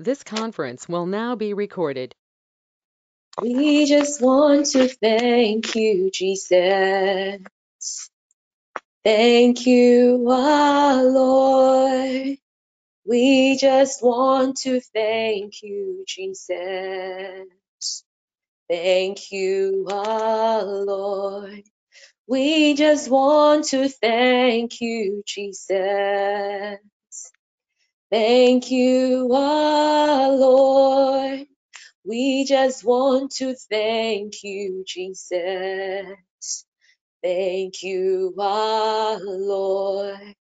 This conference will now be recorded. We just want to thank you, Jesus. Thank you, our Lord. We just want to thank you, Jesus. Thank you, our Lord. We just want to thank you, Jesus. Thank you, our Lord. We just want to thank you, Jesus. Thank you, our Lord.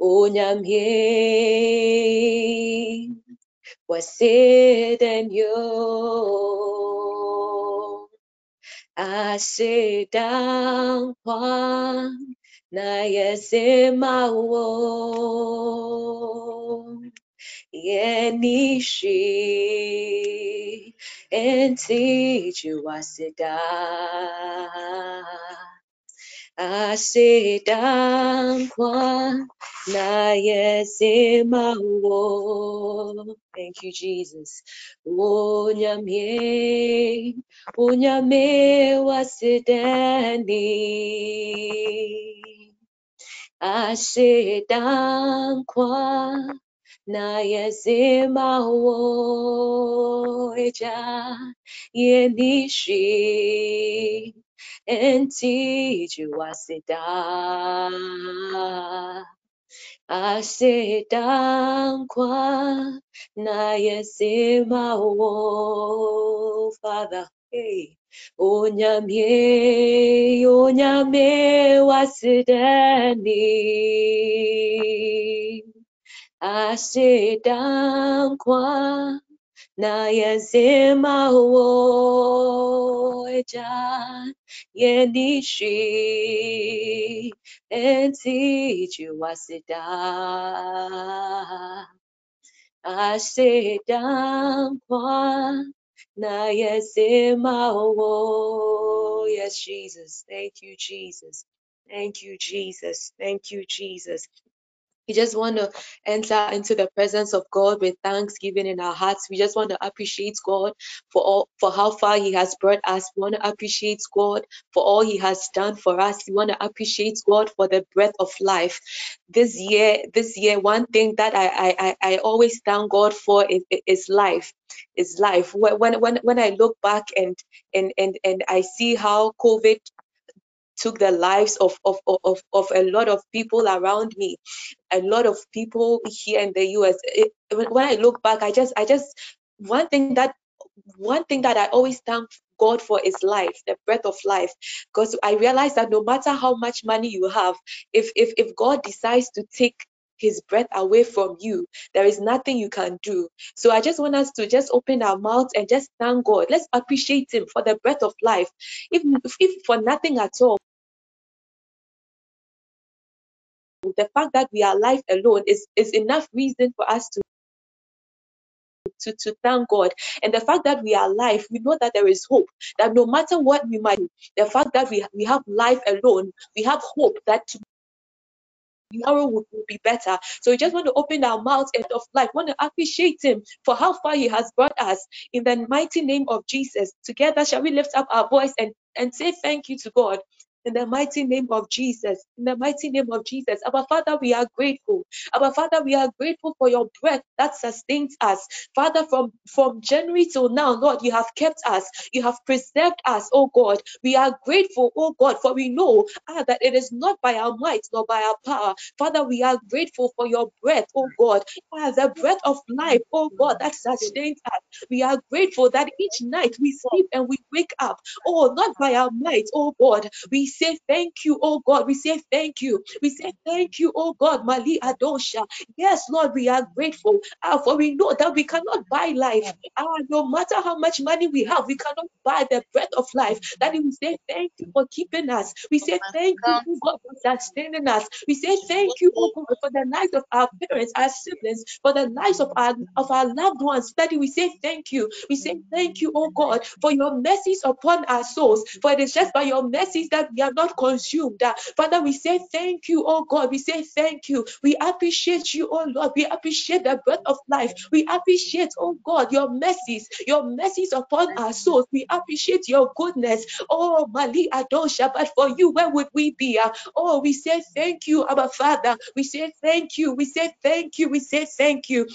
Onyamye wasidenyo asidankwa na yesimawo yenishi enti juwasida asidankwa na yesimawo thank you jesus. Onyamye onyame wasidani asidankwa na yesimawo eja yenishi enti juwasida asidankwa na yesimawo father hey onyamye onyame wasidani asidankwa na yesimawo eja yenishi enti juwasida asidankwa na yesimawo yes jesus. Thank you jesus. Thank you jesus. Thank you jesus we just want to enter into the presence of God with thanksgiving in our hearts. We just want to appreciate God for all for how far He has brought us. We want to appreciate God for all He has done for us. We want to appreciate God for the breath of life. This year, this year, one thing that I I, I, always thank God for is, is life. Is life. When when when I look back and and and and I see how COVID took the lives of, of, of, of a lot of people around me a lot of people here in the US. It, when I look back, I just, I just, one thing that, one thing that I always thank God for is life, the breath of life. Because I realize that no matter how much money you have, if if if God decides to take his breath away from you. There is nothing you can do. So i just want us to just open our mouths and just thank god. Let's appreciate him for the breath of life. If if for nothing at all the fact that we are alive alone is, is enough reason for us to, to, to thank God. And the fact that we are alive, we know that there is hope, that no matter what we might the fact that we, we have life alone, we have hope that tomorrow will, will be better. So we just want to open our mouths and of life, want to appreciate him for how far he has brought us in the mighty name of Jesus. Together, shall we lift up our voice and, and say thank you to God? In the mighty name of Jesus. In the mighty name of Jesus. Our Father, we are grateful. Our Father, we are grateful for your breath that sustains us. Father, from, from January till now, Lord, you have kept us. You have preserved us, oh God. We are grateful, oh God, for we know ah, that it is not by our might nor by our power. Father, we are grateful for your breath, oh God. Ah, the breath of life, oh God, that sustains us. We are grateful that each night we sleep and we wake up, oh, not by our might, oh God. We say thank you, oh God. We say thank you. We say thank you, oh God. Mali Adosha. Yes, Lord, we are grateful. Uh, for we know that we cannot buy life. Uh, no matter how much money we have, we cannot buy the breath of life. That we say thank you for keeping us. We say thank you, oh God, for sustaining us. We say thank you, oh God, for the lives of our parents, our siblings, for the lives of our of our loved ones. Daddy, we say thank you. We say thank you, oh God, for your mercies upon our souls. For it is just by your mercies that we are are not consumed. Uh, Father, we say thank you, oh God. We say thank you. We appreciate you, oh Lord. We appreciate the breath of life. We appreciate, oh God, your mercies, your mercies upon our souls. We appreciate your goodness. Oh, Mali Adosha, but for you, where would we be? Uh, Oh, we say thank you, our Father. We say thank you. We say thank you. We say thank you.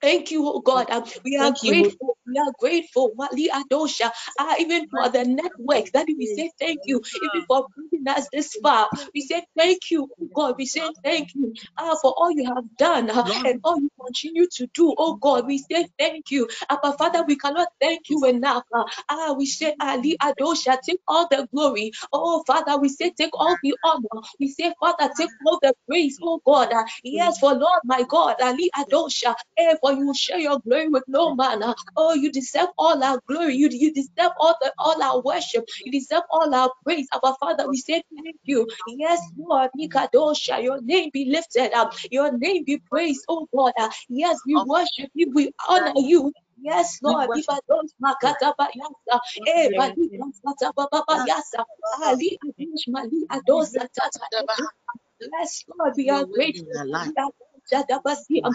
Thank you, oh God. Um, we are Thank you. grateful. We are grateful. Mali Adosha. Uh, even for the network that we say thank you. Even for bringing us this far. We say thank you, oh God. We say thank you uh, for all you have done uh, and all you continue to do. Oh God, we say thank you. Abba Father, we cannot thank you enough. Uh, ah, we say Ali Adosha, take all the glory. Oh Father, we say take all the honor. We say, Father, take all the praise. Oh God. Uh, yes, for Lord my God, Ali Adosha. Eh, for you will share your glory with no man. Oh, you deserve all our glory. You, you deserve all the all our worship. You deserve all our praise. Our Father, we say thank you. Yes, Lord, Nikadosha, your name be lifted up. Your name be praised, oh God. Yes, we worship you. We honor you. Yes, Lord. Ibados makatabayasa. Eh, balikas katababayasa. Ali adosh mali adosa tata. Yes, Lord, we are Your way in grateful. We are Jadabasiam.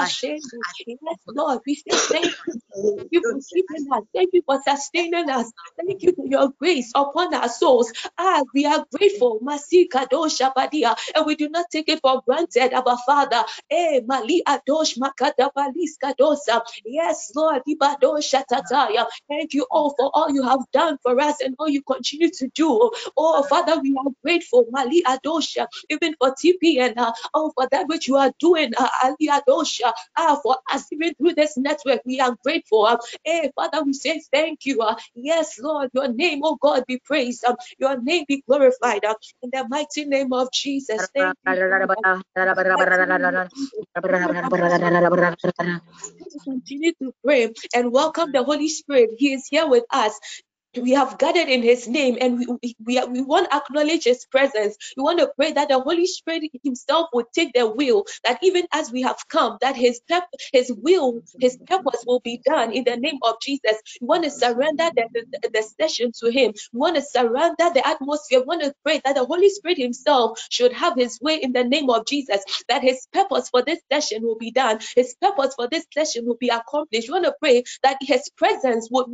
Life. Eh. Yes, Lord, we say thank you. Thank you for keeping us. Thank you for sustaining us. Thank you for your grace upon our souls. Ah, we are grateful. Masi kadosh abadia, and we do not take it for granted, our Father. Eh, mali adosh makadabalis kadosa. Yes, Lord. Ibadosh shatataya. Thank you all for all you have done for us and all you continue to do. Oh, Father, we are grateful. Mali adosha, even for TP and uh, oh, for that which you are doing, uh, Ali adosha, ah, for us even through this network. We are grateful. Uh, hey, Father, we say thank you. Uh, yes, Lord, your name, oh God, be praised. Um, your name be glorified. Uh, in the mighty name of Jesus. Thank you. Father. Continue to pray and welcome the Holy Spirit. He is here with us we have gathered in his name and we, we, we, want to acknowledge his presence. We want to pray that the Holy Spirit himself would take the will, that even as we have come, that his pep, his will, his purpose will be done in the name of Jesus. We want to surrender the, the, the session to him. We want to surrender the atmosphere. We want to pray that the Holy Spirit himself should have his way in the name of Jesus, that his purpose for this session will be done. His purpose for this session will be accomplished. We want to pray that his presence would,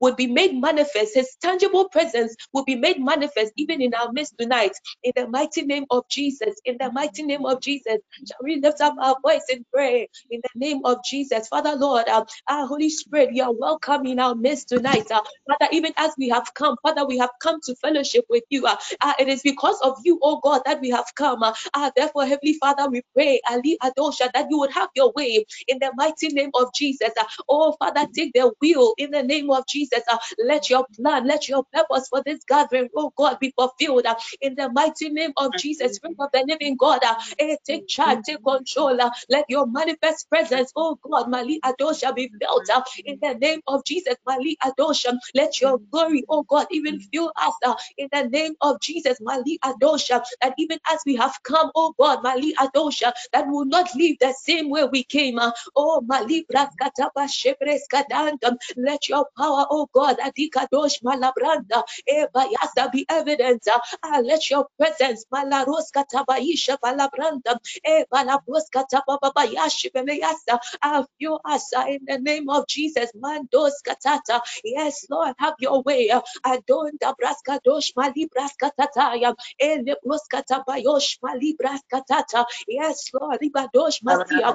would be made manifest, his tangible presence will be made manifest even in our midst tonight. In the mighty name of Jesus, in the mighty name of Jesus, shall we lift up our voice and pray in the name of Jesus? Father Lord, uh, our Holy Spirit, you are welcome in our midst tonight. uh, Father, even as we have come, Father, we have come to fellowship with you. uh, uh, it is because of you, oh God, that we have come. Uh, therefore, Heavenly Father, we pray, Ali Adosha, that you would have your way in the mighty name of Jesus. Oh, Father, take the wheel in the name of Jesus. Let your plan, let your purpose for this gathering, oh God, be fulfilled uh, in the mighty name of Jesus. Spirit of the living God, uh, eh, take charge, take control. uh, let your manifest presence, oh God, Mali Adosha, be felt uh, in the name of Jesus. Mali Adosha, let your glory, oh God, even fill us uh, in the name of Jesus. Mali Adosha, that even as we have come, oh God, Mali Adosha, that we will not leave the same way we came. uh, Oh, Mali Braskataba Shebres Kadandam, let your power, oh God, Adikadosh Malabranda, Ebayasa be evident. uh, ah, let your presence, Malaroska Tabaisha Balabranda, Ebalaboska Tababayashi Belayasa, ah, us uh, in the name of Jesus. Mandos Katata, yes, Lord, have your way. uh, Adonda Braskadosh Mali Braskatataya, Elebroska Tabayosh Mali Braskatata, yes, Lord, Ribadosh Masia.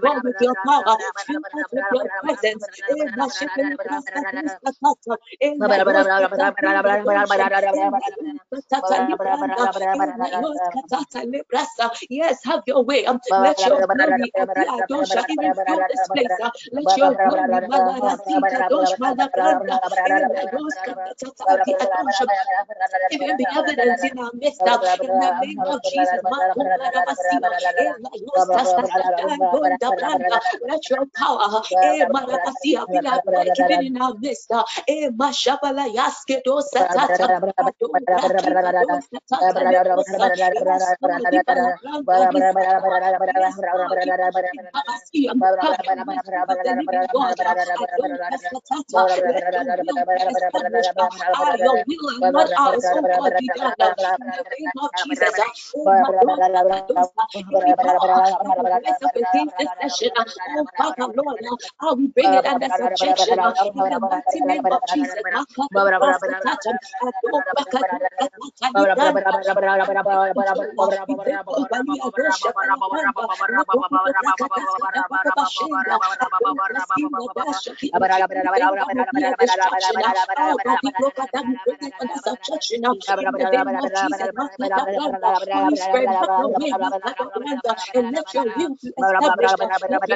God with your power. Fill us with your presence. Yes, have your way. Let your glory appear. Even through this place. Let your glory even be evidence in our midst. In the name of Jesus. Let your power eh, marakasia be at work even in our midst. Eh, mashabala Yaskedo satata. Your will and not ours, oh God, be done. In the name of Jesus. Against this session, oh Father, Lord, how we bring it under subjection in the mighty name of Jesus. and let. Let your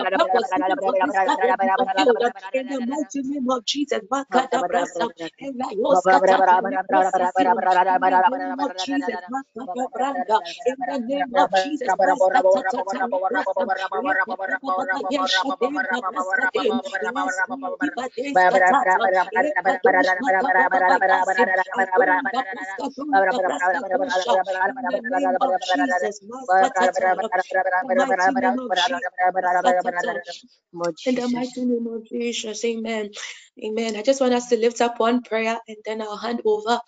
Jesus. In the mighty name of Jesus, amen. Amen. I just want us to lift up one prayer and then I'll hand over.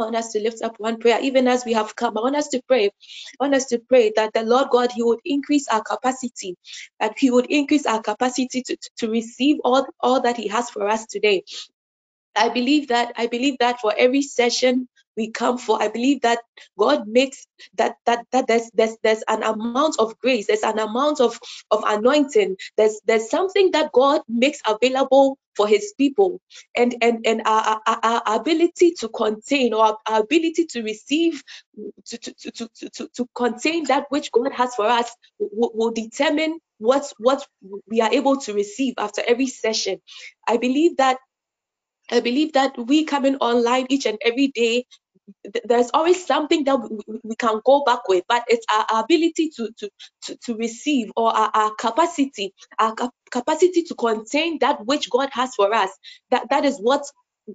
I want us to lift up one prayer, even as we have come. I want us to pray. I want us to pray that the Lord God, He would increase our capacity, that He would increase our capacity to, to, to receive all, all that He has for us today. I believe that I believe that for every session we come for, I believe that God makes that that that there's there's there's an amount of grace, there's an amount of of anointing, there's there's something that God makes available for His people, and and and our, our, our ability to contain or our ability to receive to to to to, to, to contain that which God has for us will, will determine what what we are able to receive after every session. I believe that I believe that we coming online each and every day, there's always something that we, can go back with, but it's our ability to to to, to receive or our, our capacity, our capacity to contain that which God has for us. That that is what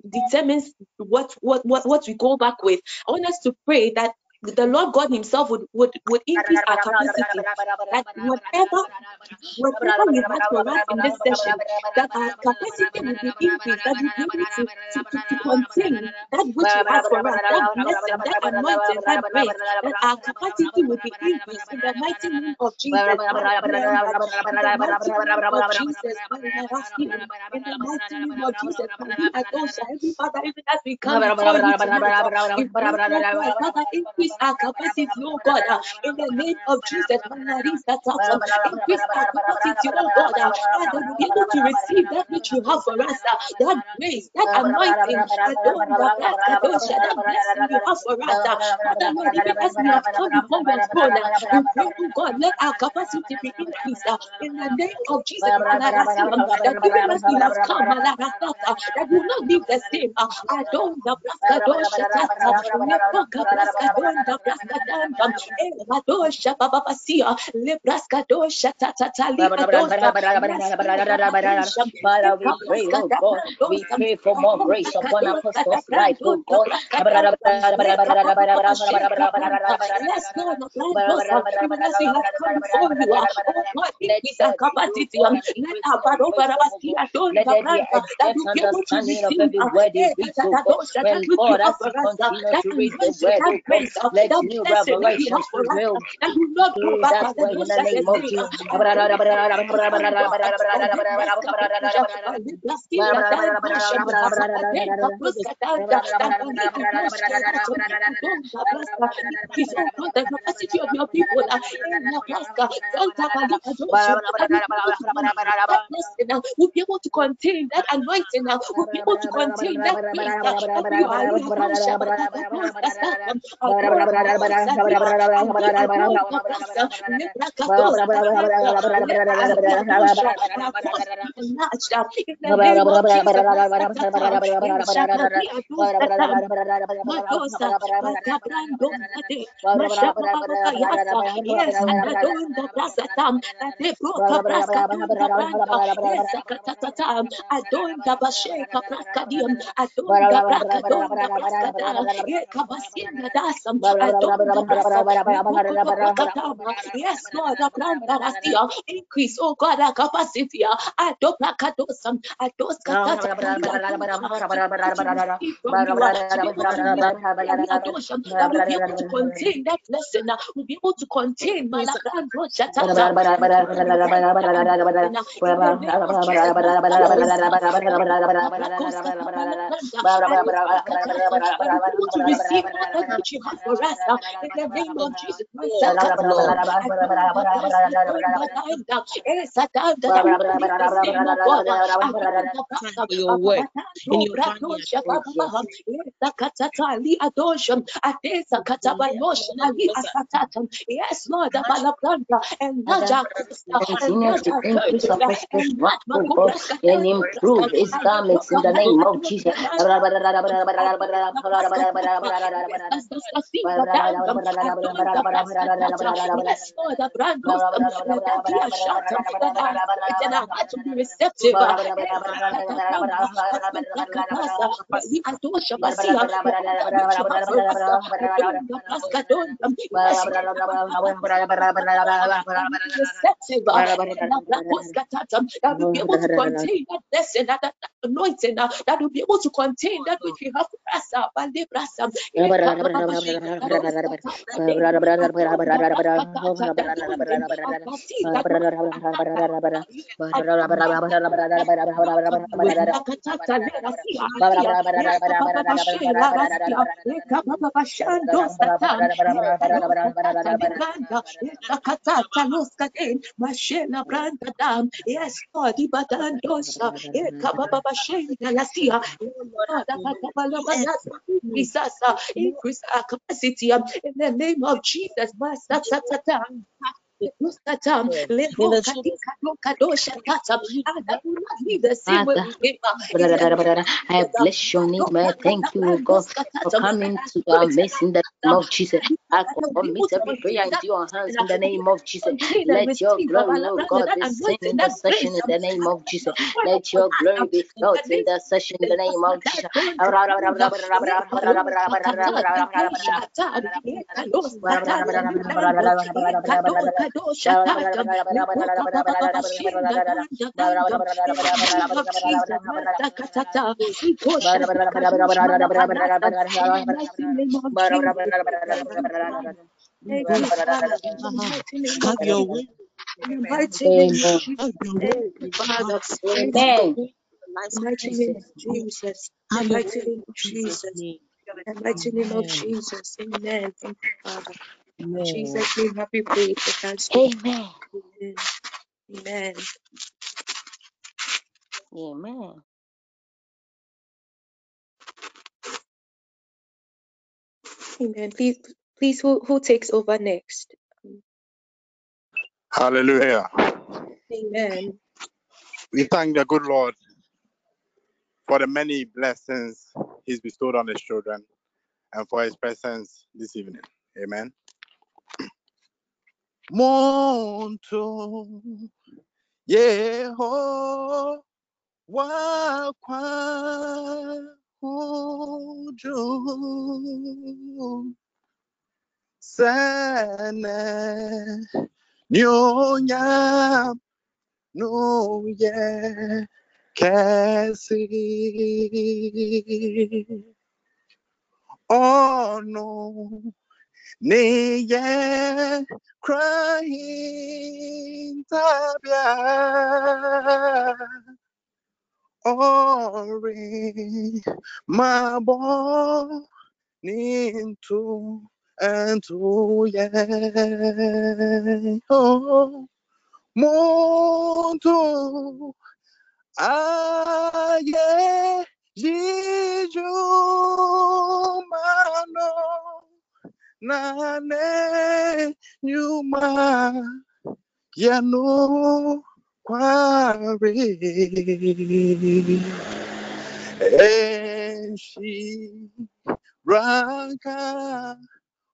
determines what what what what we go back with. I want us to pray that the Lord God Himself would, would, would increase our capacity. That whatever, whatever He have for us in this session, that our capacity will be increased, that we be able to, to, to, contain that which He has for us, that blessing, that anointing, that grace, that our capacity will be increased in the mighty name of Jesus. In the mighty name of Jesus, in Jesus, father, we you increase our capacity, oh God, in the name of Jesus. Increase our capacity, oh God, uh, to be able to receive that which you have for us, uh, that grace, that anointing, that blessing you have for us. Uh, Father Lord, even as we have come before your throne, uh, we pray, oh God, let our capacity be increased uh, in the name of Jesus. That even as we have come, that will not leave the same. I don't the Ronda Braska Damba, Eladosha Baba Basia, Libraska Dosha Tatata Libadosha. Father, we pray, for more grace upon God. Our capacity. Let the go. We'll be able to contain that anointing now. We'll be able to contain that grace yes, Lord, Increase, oh God, our capacity, Adopakadosam, Adoska that will be able to contain that blessing, uh, will be able to contain receive that you. Your word in your Yes, Lord, the Balabranda and Naja Continue to increase of his strength, oh God, and improve his garments in the name of Jesus. Yes, Lord, the brand new let that be a that our heart and our heart to be receptive. We adore Shabasia. Receptive. That will be able to contain that blessing, that, that anointing, uh, that will be able to contain that which we have for us. Uh. Yes, Lord, uh, increase our capacity um, in the name of Jesus. Masatata. Mustatam, Katika Kadosha Tatam, and that will not be the same way we came up. I bless your name. I thank you, God, for coming to our midst in the name of Jesus. I commit every prayer into your hands in the name of Jesus. Let your glory, oh God, be seen in the session in the name of Jesus. Let your glory be felt in the session in the name of Jesus. Have your way. Amen. Mighty name of Jesus. Mighty name of Jesus' mighty name of. Jesus. Amen. Thank you, Father. In Amen. Jesus' name, happy prayer for thanksgiving. Amen. Amen. Amen. Amen. Amen. Please, please, who, who takes over next? Hallelujah. Amen. We thank the good Lord for the many blessings He's bestowed on His children and for His presence this evening. Amen. Monto Yeho wakwa uju sene nyonya no ye kesi ono Niye crying tabia Ori mabo nintu entu ye oh muntu aye jiju mano nane nyuma yanu kwari. Enshi ranka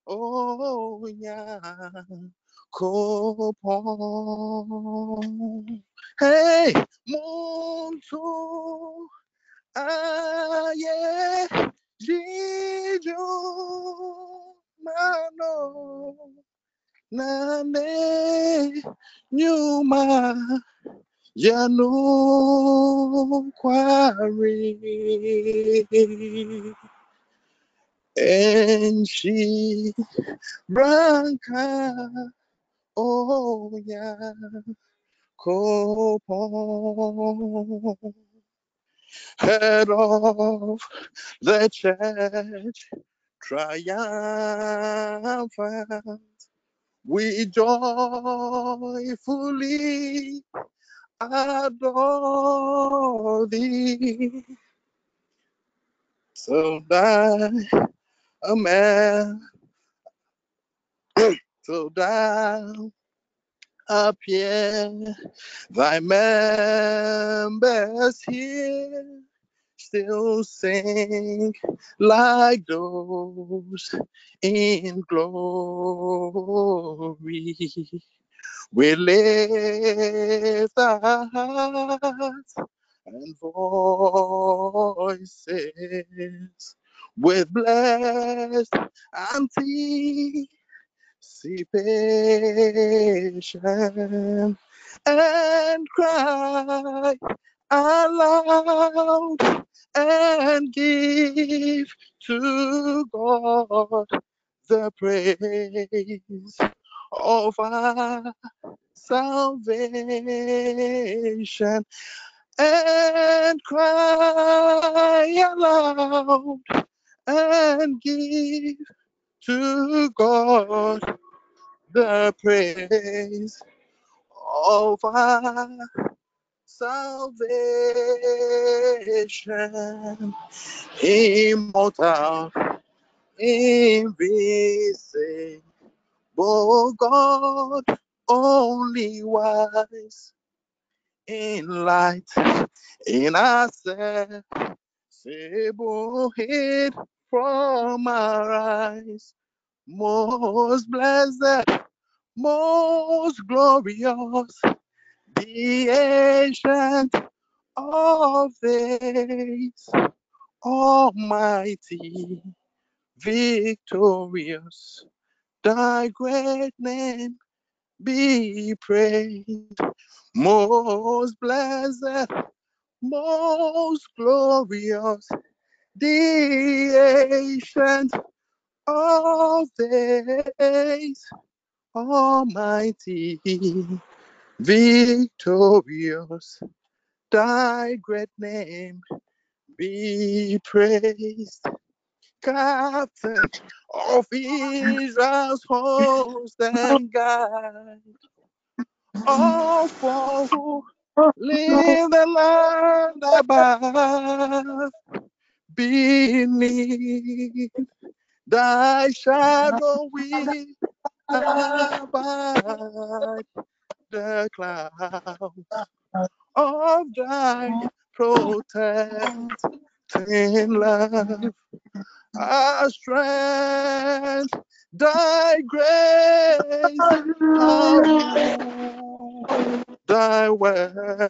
onya kopon hey muntu aye jijo mano nane nyuma yanu kwari enshi branca oya kopon head of the church triumphant. We joyfully adore thee. So that a man so thou appear thy members here still sing like those in glory. We lift our hearts and voices with blessed anticipation and cry aloud and give to God the praise of our salvation. And cry aloud and give to God the praise of our salvation, immortal, invisible God, only wise in light, in ourselves, hid from our eyes, most blessed, most glorious, the ancient of days, almighty, victorious, thy great name be praised, most blessed, most glorious, the ancient of days, almighty, victorious, thy great name be praised. Captain of Israel's host and guide, all who live the land above, beneath thy shadow we abide the clouds of thy protecting love. Our strength, thy grace, our thy word,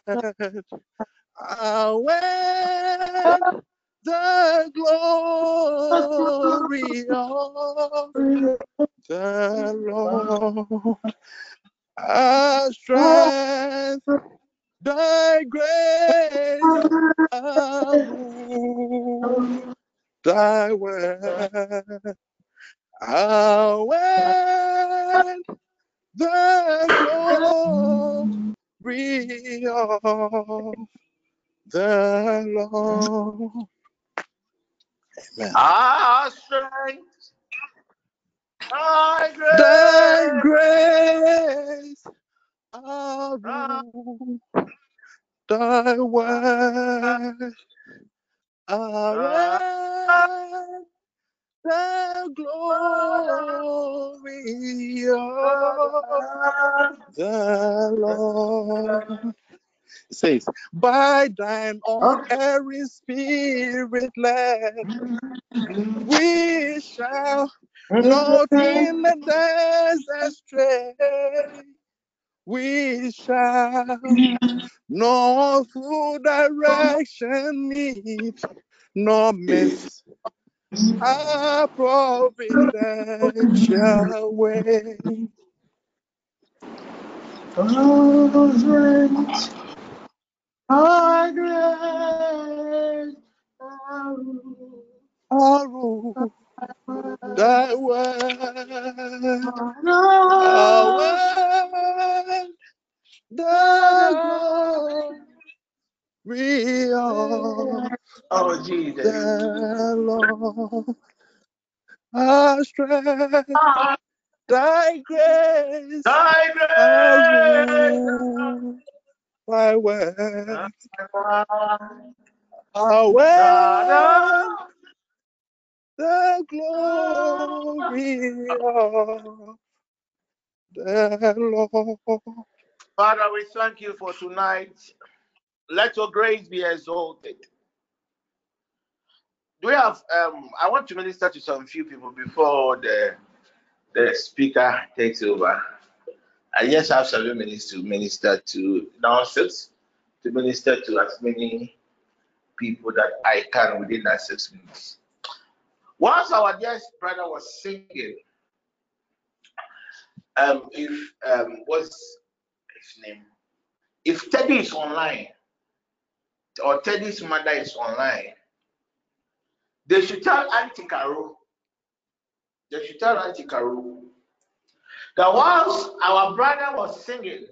our word, the glory of the Lord. Our strength, thy grace, our thy word, Ah, when the glory of the Lord. Amen. Our strength, The grace, grace of thy word. Around the glory of the Lord. It says, by thine unerring spirit led, we shall not in the desert stray. We shall no full direction need, nor miss our providential way. our grace, our Our rule, thy word, our word, the glory of Oh, Jesus. the Lord. Our strength, thy grace, Thy our grace, thy word, our our word, the glory of the Lord. Father, we thank you for tonight. Let your grace be exalted. Do we have um I want to minister to some few people before the the speaker takes over. I just have seven minutes to minister to now to minister to as many people that I can within that six minutes. Once our dear brother was singing, um, if um, what's his name? If Teddy is online or Teddy's mother is online, they should tell Auntie Carol. They should tell Auntie Carol that whilst our brother was singing,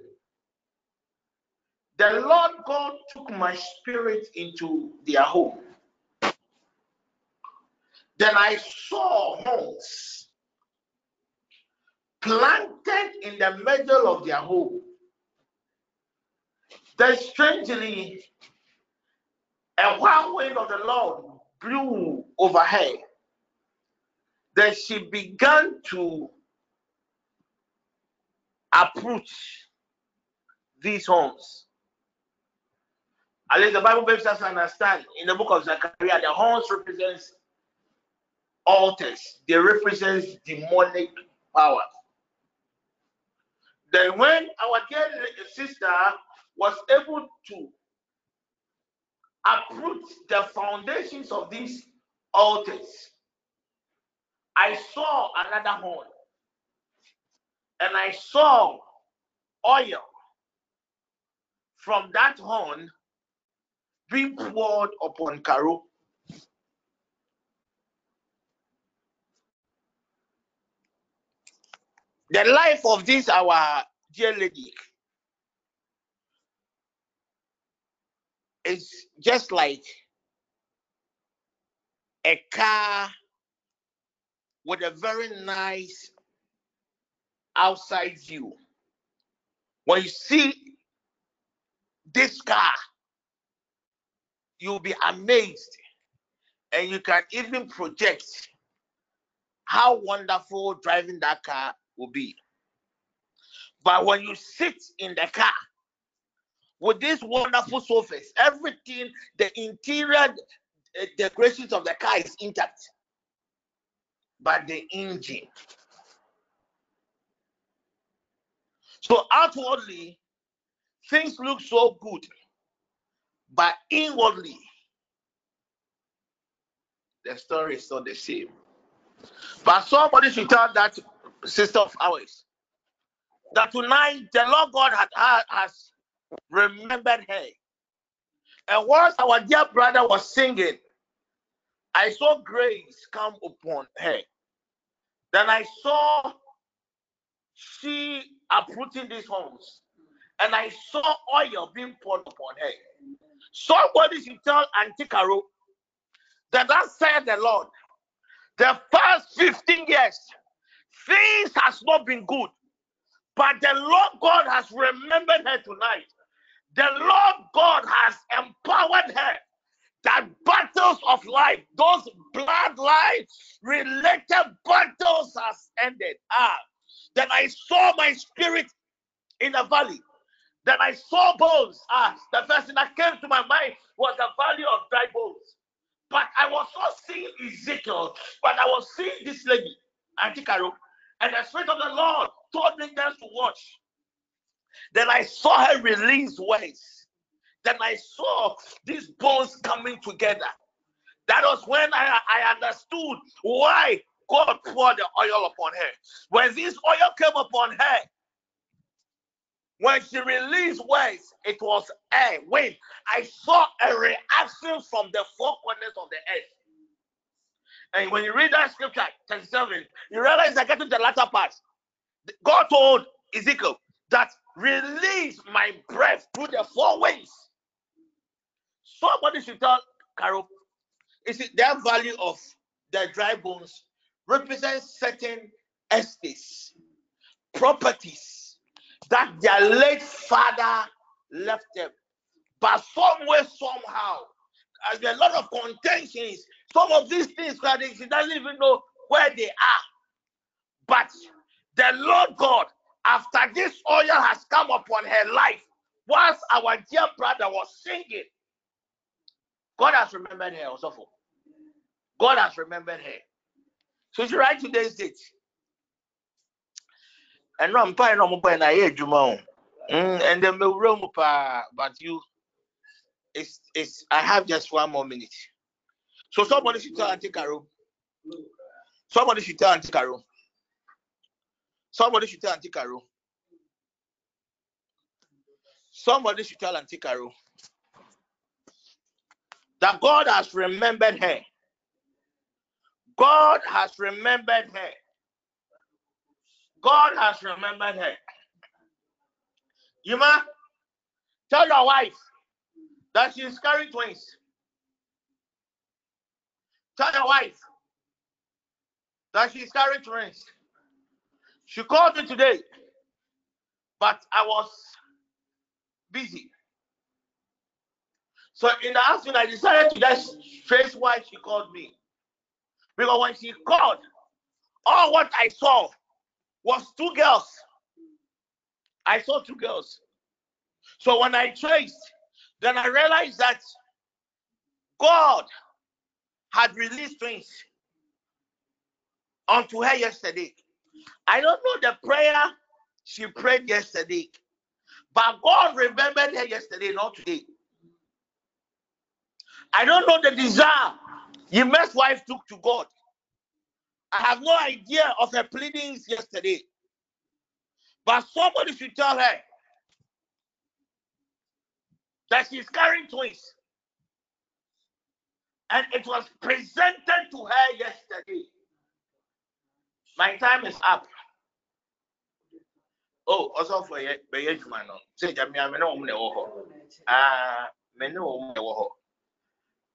the Lord God took my spirit into their home. Then I saw homes planted in the middle of their home. Then strangely, a wild whirlwind of the Lord blew over her. Then she began to approach these homes. At least the Bible makes us understand in the book of Zechariah, the horns represents altars. They represent demonic power. Then when our dear sister was able to uproot the foundations of these altars, I saw another horn. And I saw oil from that horn being poured upon Caro. The life of this our dear lady is just like a car with a very nice outside view. When you see this car, you'll be amazed and you can even project how wonderful driving that car will be. But when you sit in the car with these wonderful surface, everything, the interior eh, decorations of the car is intact, but the engine. So outwardly, things look so good, but inwardly, the story is not the same. But somebody should tell that sister of ours that tonight the Lord God had, has remembered her. And whilst our dear brother was singing, I saw grace come upon her. Then I saw she uprooting these homes, and I saw oil being poured upon her. Somebody should tell Auntie Caro that that said the Lord. The first 15 years, things has not been good, but the Lord God has remembered her tonight. The Lord God has empowered her that battles of life, those bloodline related battles has ended. Ah, then I saw my spirit in the valley. Then I saw bones. Ah, the first thing that came to my mind was the valley of dry bones. But I was not seeing Ezekiel, but I was seeing this lady, Auntie. And the Spirit of the Lord told me then to watch. Then I saw her release words. Then I saw these bones coming together. That was when I, I understood why God poured the oil upon her. When this oil came upon her, when she released words, it was air, wind. I saw a reaction from the four corners of the earth. And when you read that scripture, 37, you realize I get to the latter part. God told Ezekiel that release my breath through the four winds. Somebody should tell Carol, is it their value of the dry bones represents certain estates, properties that their late father left them. But somewhere, somehow, there's a lot of contentions. Some of these things, she doesn't even know where they are. But the Lord God, after this oil has come upon her life, whilst our dear brother was singing, God has remembered her also. God has remembered her. So she write today's date. And no, I'm paying more mm, and then the room uh, but you it's it's I have just one more minute. So somebody should tell Auntie Carol. Somebody should tell Auntie Carol. Somebody should tell Auntie Carol. Somebody should tell Auntie Carol that God has remembered her. God has remembered her. God has remembered her. Yuma, tell your wife that she's carrying twins. Tell your wife that she's carrying twins. She called me today, but I was busy. So in the afternoon, I decided to just trace why she called me. Because when she called, all what I saw was two girls. I saw two girls. So when I traced, then I realized that God had released twins unto her yesterday. I don't know the prayer she prayed yesterday, but God remembered her yesterday, not today. I don't know the desire Yime's wife took to God. I have no idea of her pleadings yesterday. But somebody should tell her that she's carrying twins. And it was presented to her yesterday. My time is up. Oh, also for you, man. Say, Jamie, I'm no Ah, menu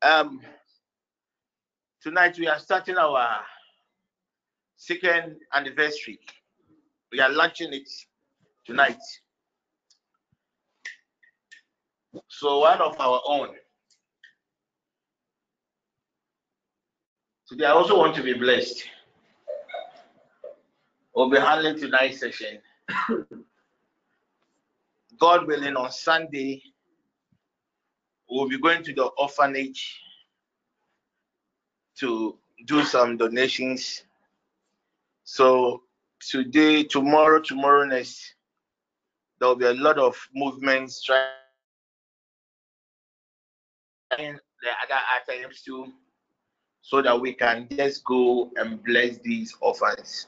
um, tonight we are starting our second anniversary. We are launching it tonight. So one of our own. Today I also want to be blessed. We'll be handling tonight's session. God willing, on Sunday, we'll be going to the orphanage to do some donations. So today, tomorrow, tomorrow next, there will be a lot of movements trying the other items too, so that we can just go and bless these orphans.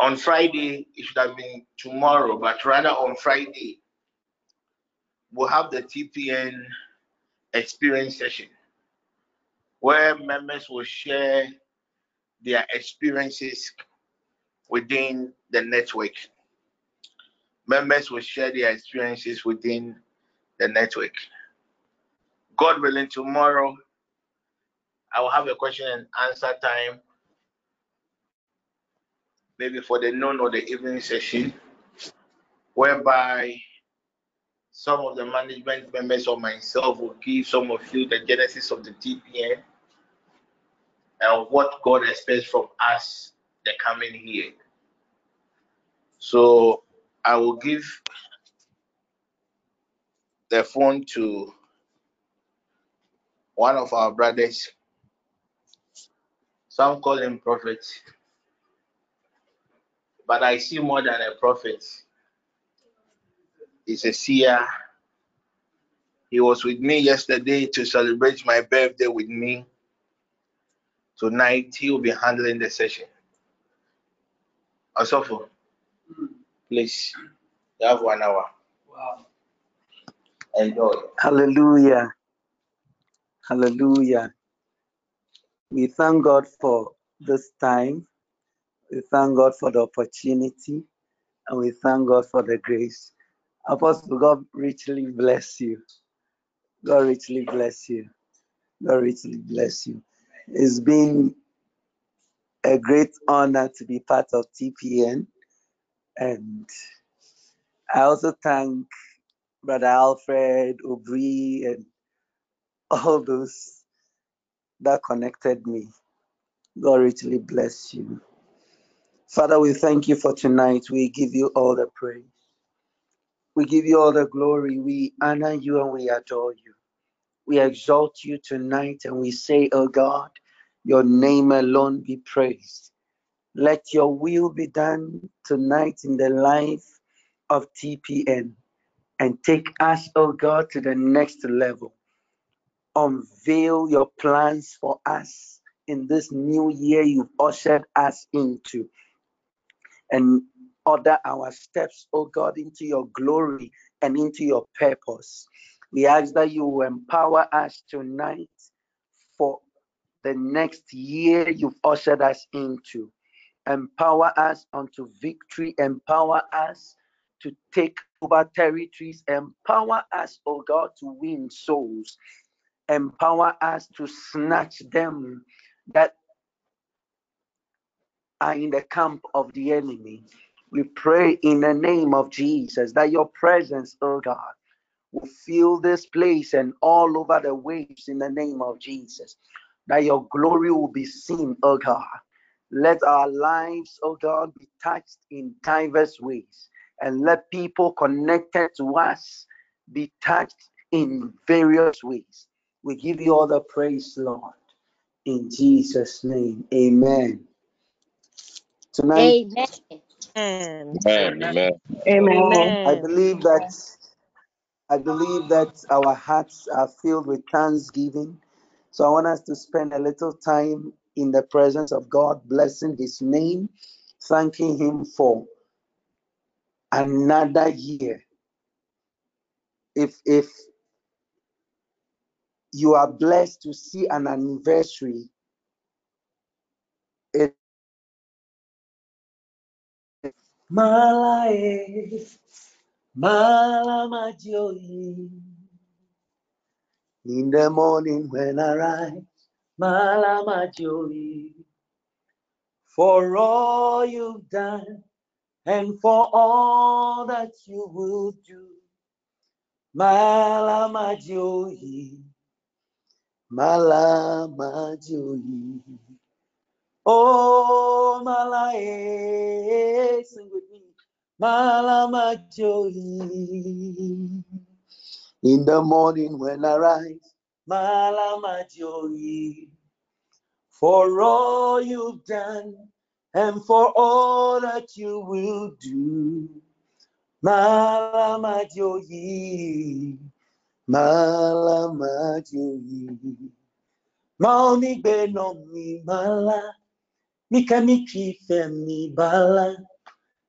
On Friday, it should have been tomorrow, but rather on Friday, we'll have the TPN experience session where members will share their experiences within the network. Members will share their experiences within the network. God willing, tomorrow I will have a question and answer time, maybe for the noon or the evening session, whereby some of the management members or myself will give some of you the genesis of the TPN and what God expects from us the coming year. So I will give the phone to one of our brothers. Some call him prophet, but I see more than a prophet. He's a seer. He was with me yesterday to celebrate my birthday with me. Tonight he will be handling the session. Asofo, please, you have one hour. Wow. Enjoy. Hallelujah. Hallelujah. We thank God for this time. We thank God for the opportunity. And we thank God for the grace. Apostle, God richly bless you. God richly bless you. God richly bless you. It's been a great honor to be part of TPN. And I also thank Brother Alfred, Obri, and all those that connected me. God richly bless you. Father, we thank you for tonight. We give you all the praise. We give you all the glory. We honor you and we adore you. We exalt you tonight and we say, Oh God, your name alone be praised. Let your will be done tonight in the life of TPN and take us, oh God, to the next level. Unveil your plans for us in this new year you've ushered us into. And order our steps, oh God, into your glory and into your purpose. We ask that you empower us tonight for the next year you've ushered us into. Empower us unto victory. Empower us to take over territories. Empower us, oh God, to win souls. Empower us to snatch them that are in the camp of the enemy. We pray in the name of Jesus that your presence, oh God, will fill this place and all over the waves in the name of Jesus. That your glory will be seen, oh God. Let our lives, oh God, be touched in diverse ways. And let people connected to us be touched in various ways. We give you all the praise, Lord. In Jesus' name, amen. Tonight, Amen. Amen. Amen. Amen. I believe that I believe that our hearts are filled with thanksgiving. So I want us to spend a little time in the presence of God, blessing his name, thanking him for another year. If if you are blessed to see an anniversary, it Malae, Malamajoyi. In the morning when I rise, Malamajoyi. For all you've done and for all that you will do. Malamajoyi. Malamajoyi. Oh, Malae, eh, sing with me. Malamajoyi. In the morning when I rise, Malamajoyi. For all you've done and for all that you will do. Malamajoyi. Malamajoyi. Maoni beno mi mala. Mika miki femi bala.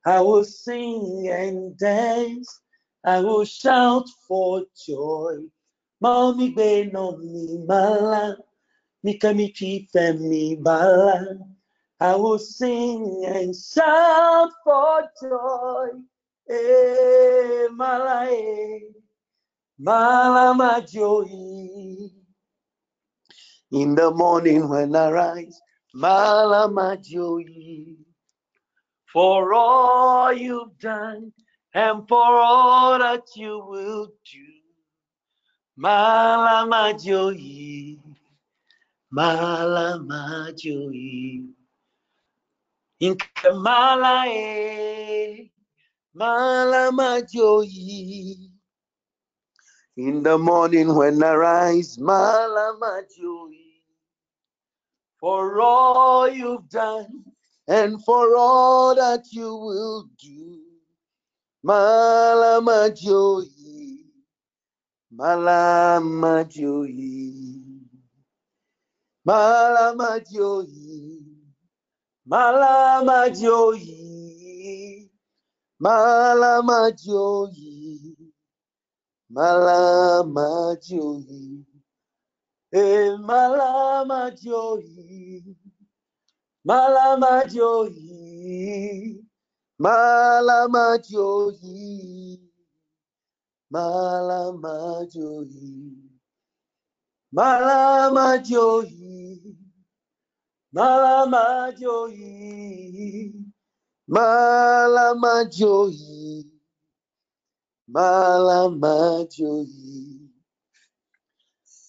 I will sing and dance. I will shout for joy. Maoni beno mi mala. Mika miki femi bala. I will sing and shout for joy. Eh, malae, malama joy. In the morning when I rise, malama joy. For all you've done and for all that you will do. Malama joy. Malama joy. Inkamala e. Malama joy. In the morning when I rise, Malama joy. For all you've done and for all that you will do. Malama joy. Malama joy. Malama joy. Malama joy. Malama joy. Malama joy. Eh, malama joy. Malama joy. Malama joy. Malama joy. Malama joy. Malama joy. Malama joy. Malama joy.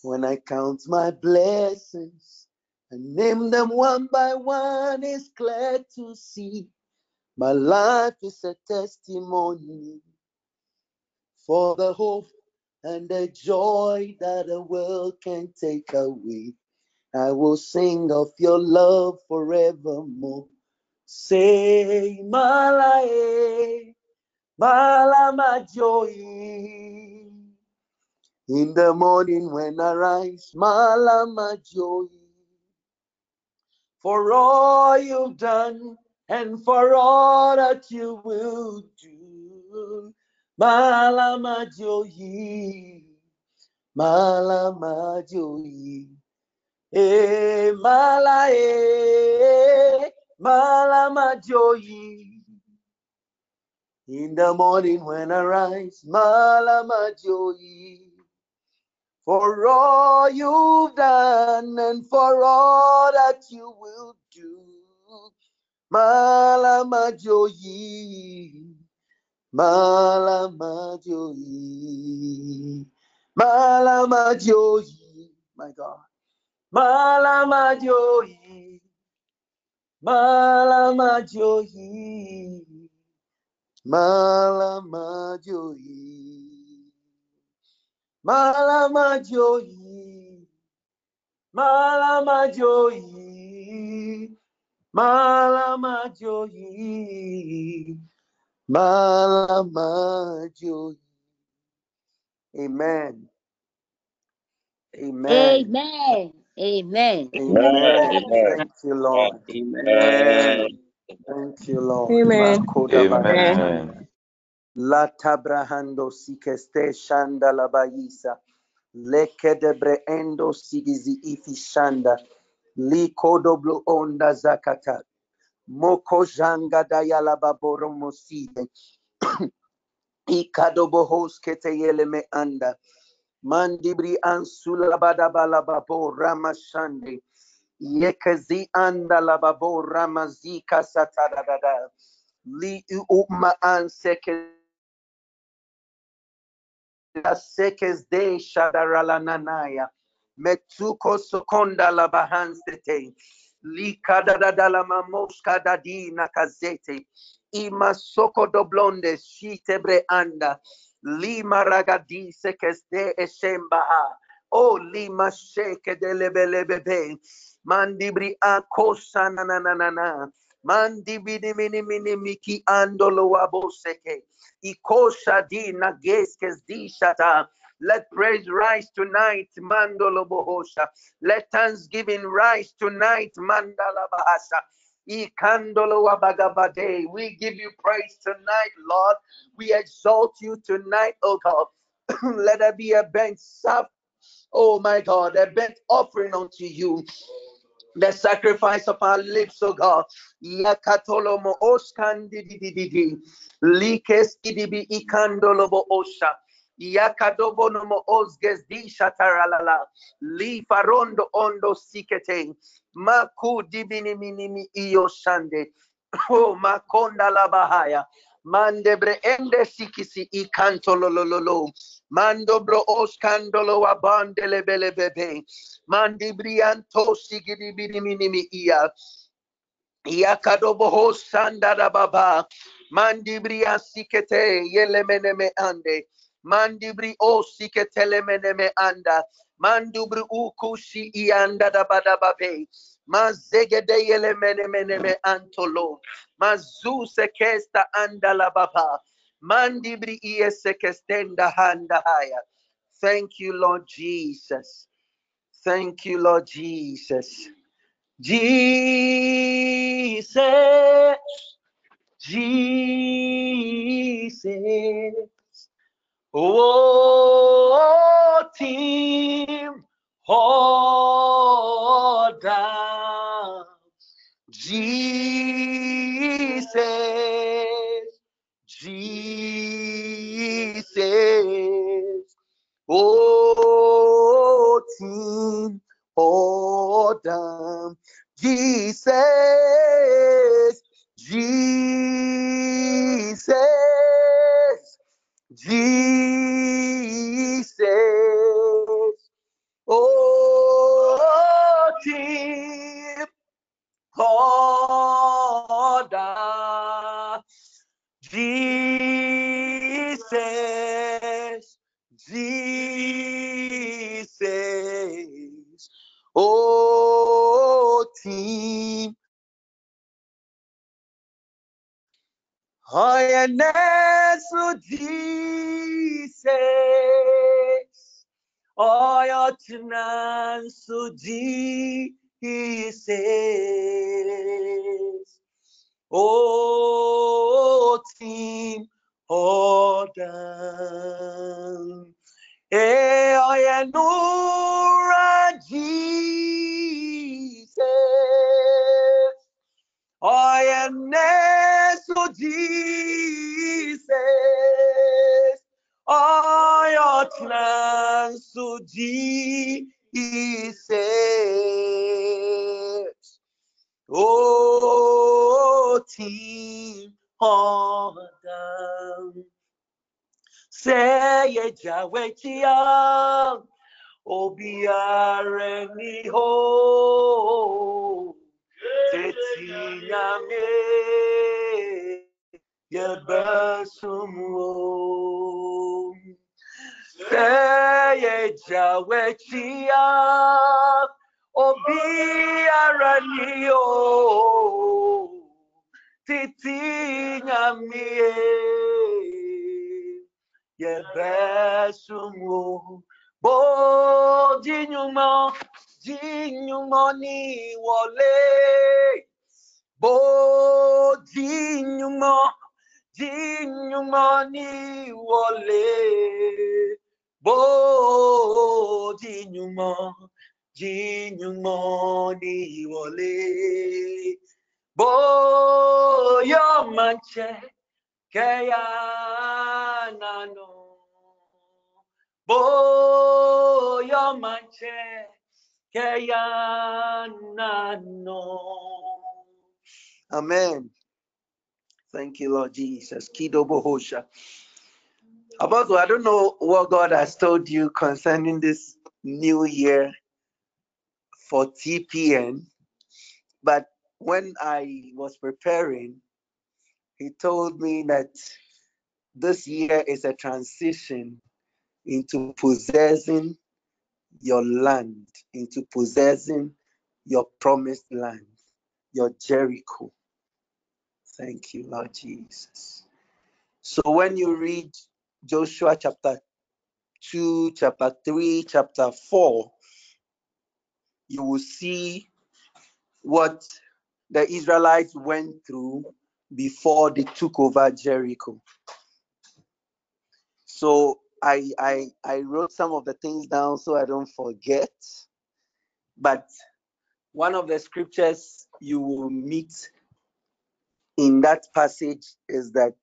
When I count my blessings and name them one by one, it's glad to see my life is a testimony for the hope and the joy that the world can take away. I will sing of your love forevermore. Say, Malae, Malama joy. In the morning when I rise, Malama joy. For all you've done and for all that you will do. Malama joy. Malama joy. Eh, mala eh, malama joy. In the morning when I rise, malama joy. For all you've done and for all that you will do, malama joy. Malama joy. Malama joy. My God. Malama joy. Malama joy. Malama joy. Malama joy. Malama joy. Malama joy. Malama joy. Amen. Amen. Amen. Amen. Amen. Thank you, Lord. Amen. Thank you, Lord. Amen. Amen. La tabrahando sikeste shanda la baisa. Leke de breendo sigizi ifi shanda. Li kodoblo onda zakata. Moko janga dayala baboro moside. Ikadobo hoskete yele me anda. Mandibri ansula badabala babo ramashande. Yekazi anda lababo ramazika satadada. Li uma anseke sekes de shadaralananaya. Metsuko sokonda la bahansete. Lika da da la mamoska da di nakazete. Ima soko doblonde shitebre anda. Lima ragadi sekes de eshembaha. O lima sheke de lebelebebe. Mandibri akosa na na na na na. Mandibini mini mini miki andolo waboseke. Ikosha di nageskes di shata. Let praise rise tonight, Mandolo Bohosha. Let thanksgiving rise tonight, Mandala Bahasha. We give you praise tonight, Lord. We exalt you tonight, oh God. Let there be a bench sap. Oh my God, a burnt offering unto you. the sacrifice of our lips, oh God. Yakatolomo oskandidididi. Likes idibi ikandolobo osha. Yakadobonomo osges di shataralala. Li farondo ondo sikete. Maku dibini minimi iyo sande Oh, makonda la bahaya. Mandebre ende sikisi ikanto lo Mando bro oskandolo abandele bele bebe. Mandi brianto sigidi bini minimi iya. Yakadobo sandara baba. Mandi bria sikete yelemeneme ande. Mandibri o meneme anda. Mandubri ukushi ianda da. Mazegede yele mene mene me antolo. Mazu sekesta anda la baba. Mandibri iye sekestenda handa haya. Thank you, Lord Jesus. Thank you, Lord Jesus. Jesus. Jesus. Oh, team, down. Jesus, Jesus. Oh, team, down. Jesus, Jesus. Jesus. Oh, deep order. Jesus. Jesus. Oh, team Highness Jesus. Oyotnan su Jesus. Oh, team, order. Eh, oyanura Jesus. I am Neso Jesus. I am Neso Jesus. Oh, team on down. Say Yahweh, Obiare mi ho tetinyame yebasumo seye jawechia obiara ni o titinyame yebasumo bó jíyúmọ́ jíyúmọ́ ní wọlé bó jíyúmọ́ jíyúmọ́ ní wọlé bó jíyúmọ́ jíyúmọ́ ní wọlé bó yóò máa jẹ kẹyà nánú. Boyo manche keyanano. Amen. Thank you, Lord Jesus. Kido bohosha. I don't know what God has told you concerning this new year for TPN, but when I was preparing, he told me that this year is a transition into possessing your land, into possessing your promised land, your Jericho. Thank you, Lord Jesus. So when you read Joshua chapter 2, chapter 3, chapter 4, you will see what the Israelites went through before they took over Jericho. So I, I, I wrote some of the things down so I don't forget. But one of the scriptures you will meet in that passage is that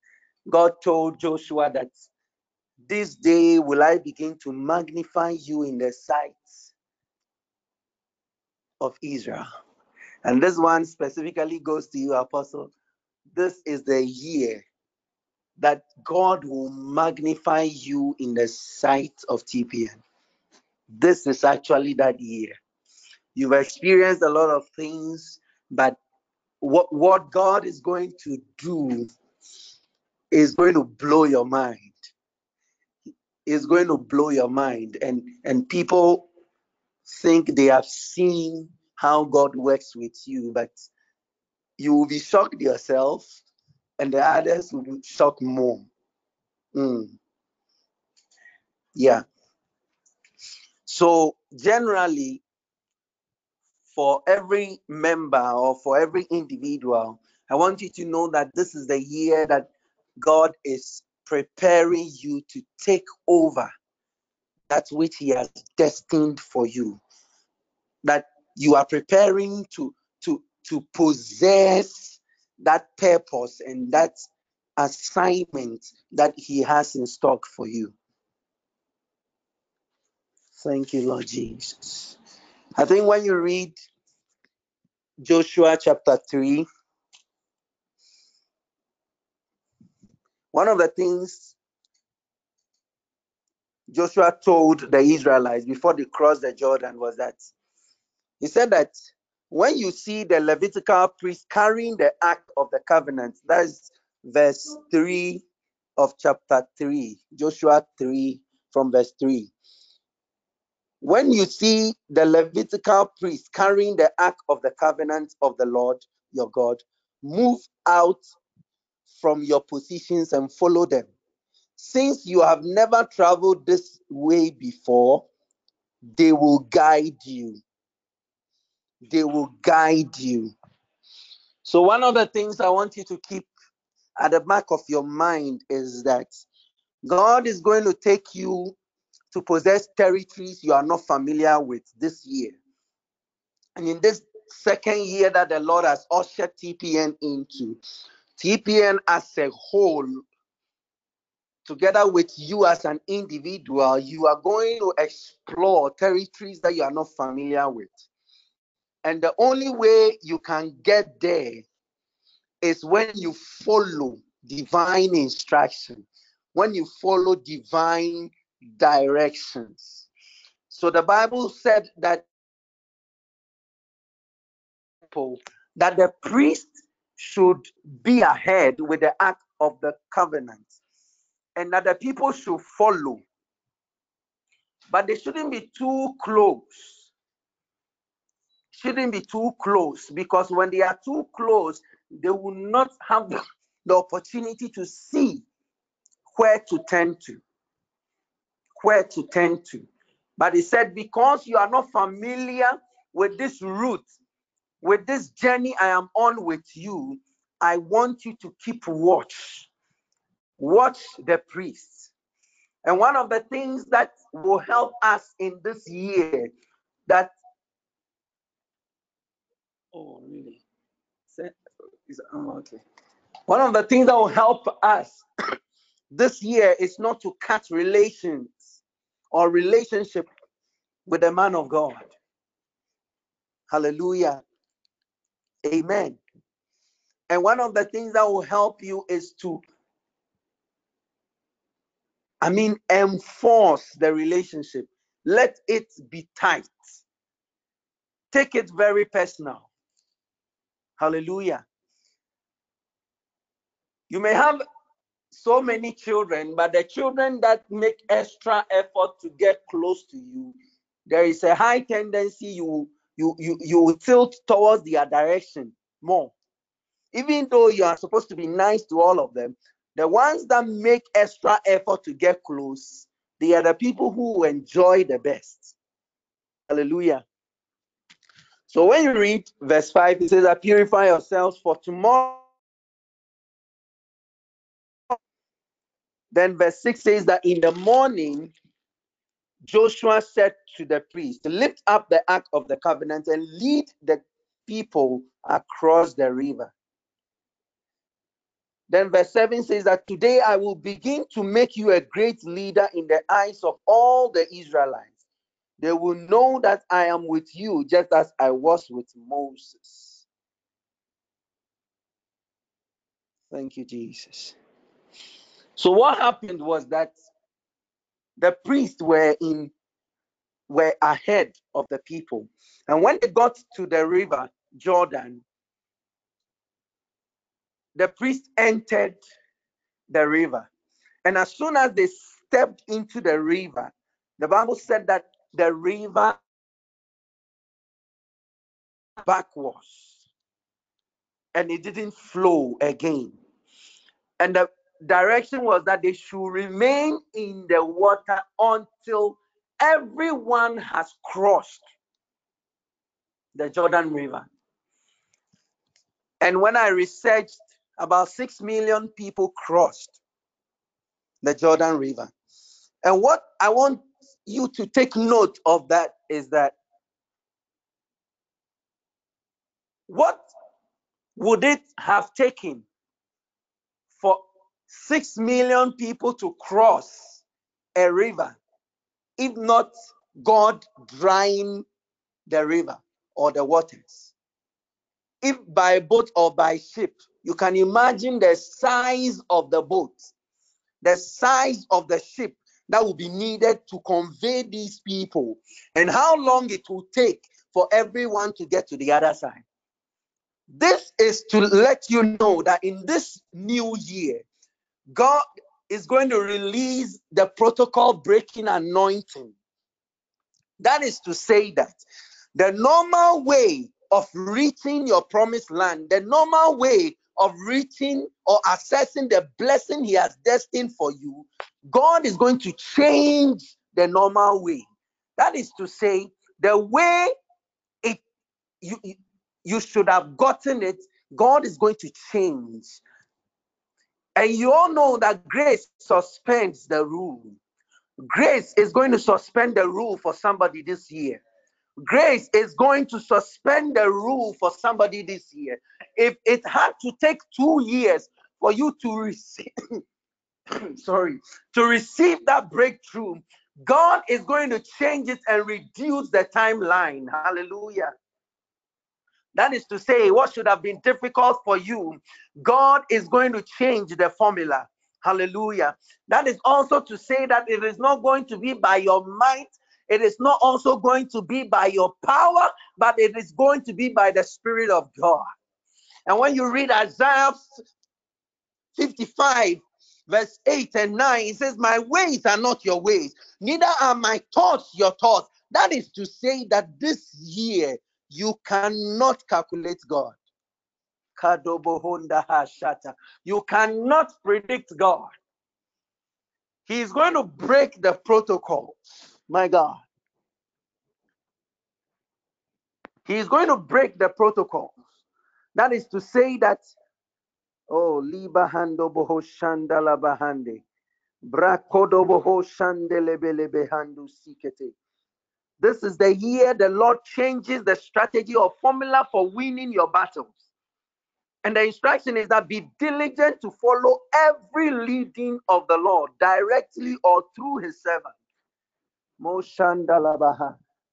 God told Joshua that this day will I begin to magnify you in the sight of Israel. And this one specifically goes to you, Apostle. This is the year that God will magnify you in the sight of TPN. This is actually that year. You've experienced a lot of things, but what, what God is going to do is going to blow your mind. Is going to blow your mind. And and people think they have seen how God works with you, but you will be shocked yourself, and the others will be shocked more. Mm. Yeah. So generally, for every member or for every individual, I want you to know that this is the year that God is preparing you to take over that which He has destined for you. That you are preparing to to to possess that purpose and that assignment that He has in stock for you. Thank you, Lord Jesus. I think when you read Joshua chapter 3, one of the things Joshua told the Israelites before they crossed the Jordan was that he said that when you see the Levitical priest carrying the ark of the covenant, that's verse 3 of chapter 3, Joshua 3 from verse 3. When you see the Levitical priest carrying the ark of the covenant of the Lord your God, move out from your positions and follow them. Since you have never traveled this way before, they will guide you. They will guide you. So, one of the things I want you to keep at the back of your mind is that God is going to take you to possess territories you are not familiar with this year. And in this second year that the Lord has ushered TPN into, TPN as a whole, together with you as an individual, you are going to explore territories that you are not familiar with. And the only way you can get there is when you follow divine instruction, when you follow divine directions. So the Bible said that that the priest should be ahead with the ark of the covenant and that the people should follow. But they shouldn't be too close. Shouldn't be too close because when they are too close they will not have the, the opportunity to see where to turn to where to turn to but he said because you are not familiar with this route with this journey I am on with you, I want you to keep watch. Watch the priests. And one of the things that will help us in this year that oh really oh, okay. One of the things that will help us this year is not to cut relations or relationship with the man of God. Hallelujah. Amen. And one of the things that will help you is to, I mean, enforce the relationship. Let it be tight. Take it very personal. Hallelujah. You may have so many children, but the children that make extra effort to get close to you, there is a high tendency you you you you tilt towards their direction more even though you are supposed to be nice to all of them, the ones that make extra effort to get close, they are the people who enjoy the best. Hallelujah. So when you read verse 5, it says, I purify yourselves for tomorrow. Then verse 6 says that in the morning Joshua said to the priest, Lift up the ark of the covenant and lead the people across the river. Then verse 7 says that today I will begin to make you a great leader in the eyes of all the Israelites. They will know that I am with you just as I was with Moses. Thank you, Jesus. So what happened was that the priests were in were ahead of the people. And when they got to the river Jordan, the priest entered the river. And as soon as they stepped into the river, the Bible said that the river backwards and it didn't flow again. And the direction was that they should remain in the water until everyone has crossed the Jordan River. And when I researched, about 6 million people crossed the Jordan River. And what I want you to take note of that is that what would it have taken 6 million people to cross a river if not God drying the river or the waters? If by boat or by ship, you can imagine the size of the boat, the size of the ship that will be needed to convey these people, and how long it will take for everyone to get to the other side. This is to let you know that in this new year, God is going to release the protocol breaking anointing. That is to say that the normal way of reaching your promised land, the normal way of reaching or accessing the blessing He has destined for you, God is going to change the normal way. That is to say, the way it you, you should have gotten it, God is going to change. And you all know that grace suspends the rule. Grace is going to suspend the rule for somebody this year. Grace is going to suspend the rule for somebody this year. If it had to take two years for you to receive, sorry, to receive that breakthrough, God is going to change it and reduce the timeline. Hallelujah. That is to say, what should have been difficult for you, God is going to change the formula. Hallelujah. That is also to say that it is not going to be by your might, it is not also going to be by your power, but it is going to be by the Spirit of God. And when you read Isaiah 55, verse 8 and 9, it says, My ways are not your ways, neither are my thoughts your thoughts. That is to say that this year you cannot calculate God. You cannot predict God. He's going to break the protocol. My God. He's going to break the protocol. That is to say that, oh, liba hando boho shandala bahande. Brakodo boho shandelebele behandu sikete. This is the year the Lord changes the strategy or formula for winning your battles. And the instruction is that be diligent to follow every leading of the Lord directly or through his servant.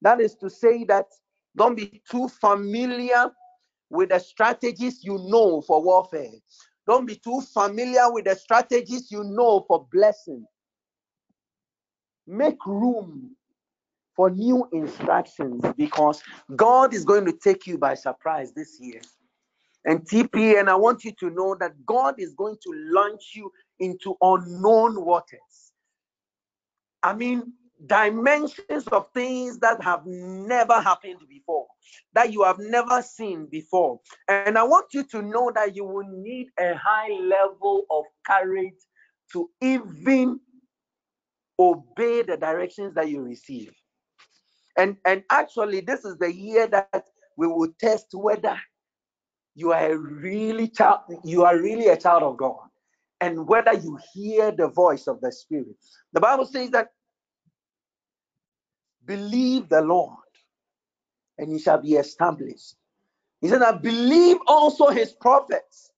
That is to say that don't be too familiar with the strategies you know for warfare. Don't be too familiar with the strategies you know for blessing. Make room for new instructions because God is going to take you by surprise this year. And TP, and I want you to know that God is going to launch you into unknown waters. I mean, dimensions of things that have never happened before, that you have never seen before. And I want you to know that you will need a high level of courage to even obey the directions that you receive. And and actually, this is the year that we will test whether you are really child, you are really a child of God, and whether you hear the voice of the Spirit. The Bible says that believe the Lord, and he shall be established. He said, I believe also his prophets,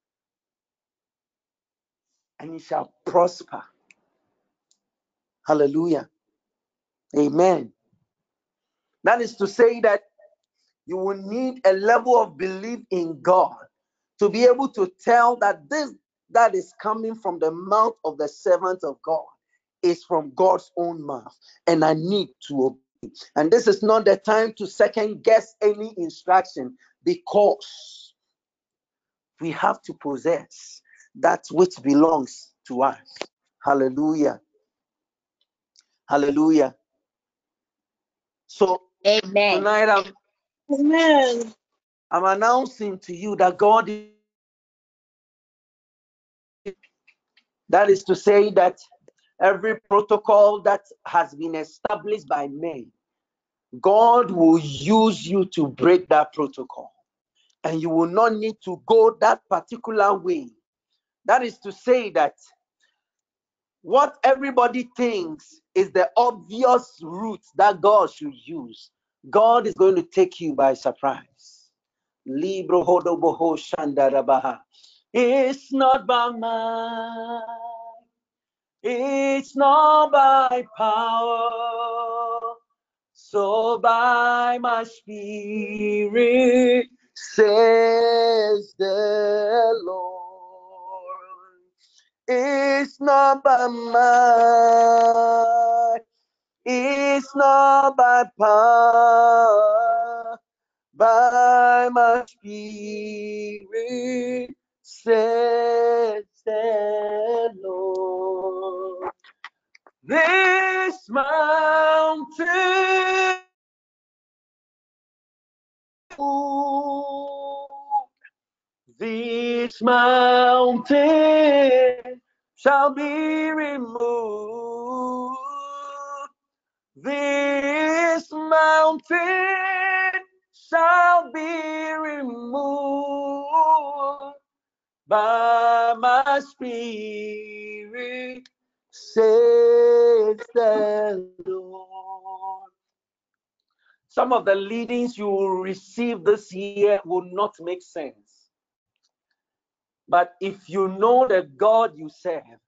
and he shall prosper. Hallelujah. Amen. That is to say that you will need a level of belief in God to be able to tell that this that is coming from the mouth of the servant of God is from God's own mouth, and I need to obey. And this is not the time to second guess any instruction because we have to possess that which belongs to us. Hallelujah. Hallelujah. So Amen. tonight I'm Amen. I'm announcing to you that God is that is to say that every protocol that has been established by men, God will use you to break that protocol. And you will not need to go that particular way. That is to say that what everybody thinks is the obvious route that God should use, God is going to take you by surprise. Libro hodoboho shandarabaha. It's not by might, it's not by power, so by my spirit, says the Lord. It's not by might, it's not by power, by my spirit, says the Lord. This mountain this mountain shall be removed. This mountain shall be removed by my spirit, says the Lord. Some of the leadings you will receive this year will not make sense. But if you know the God you serve,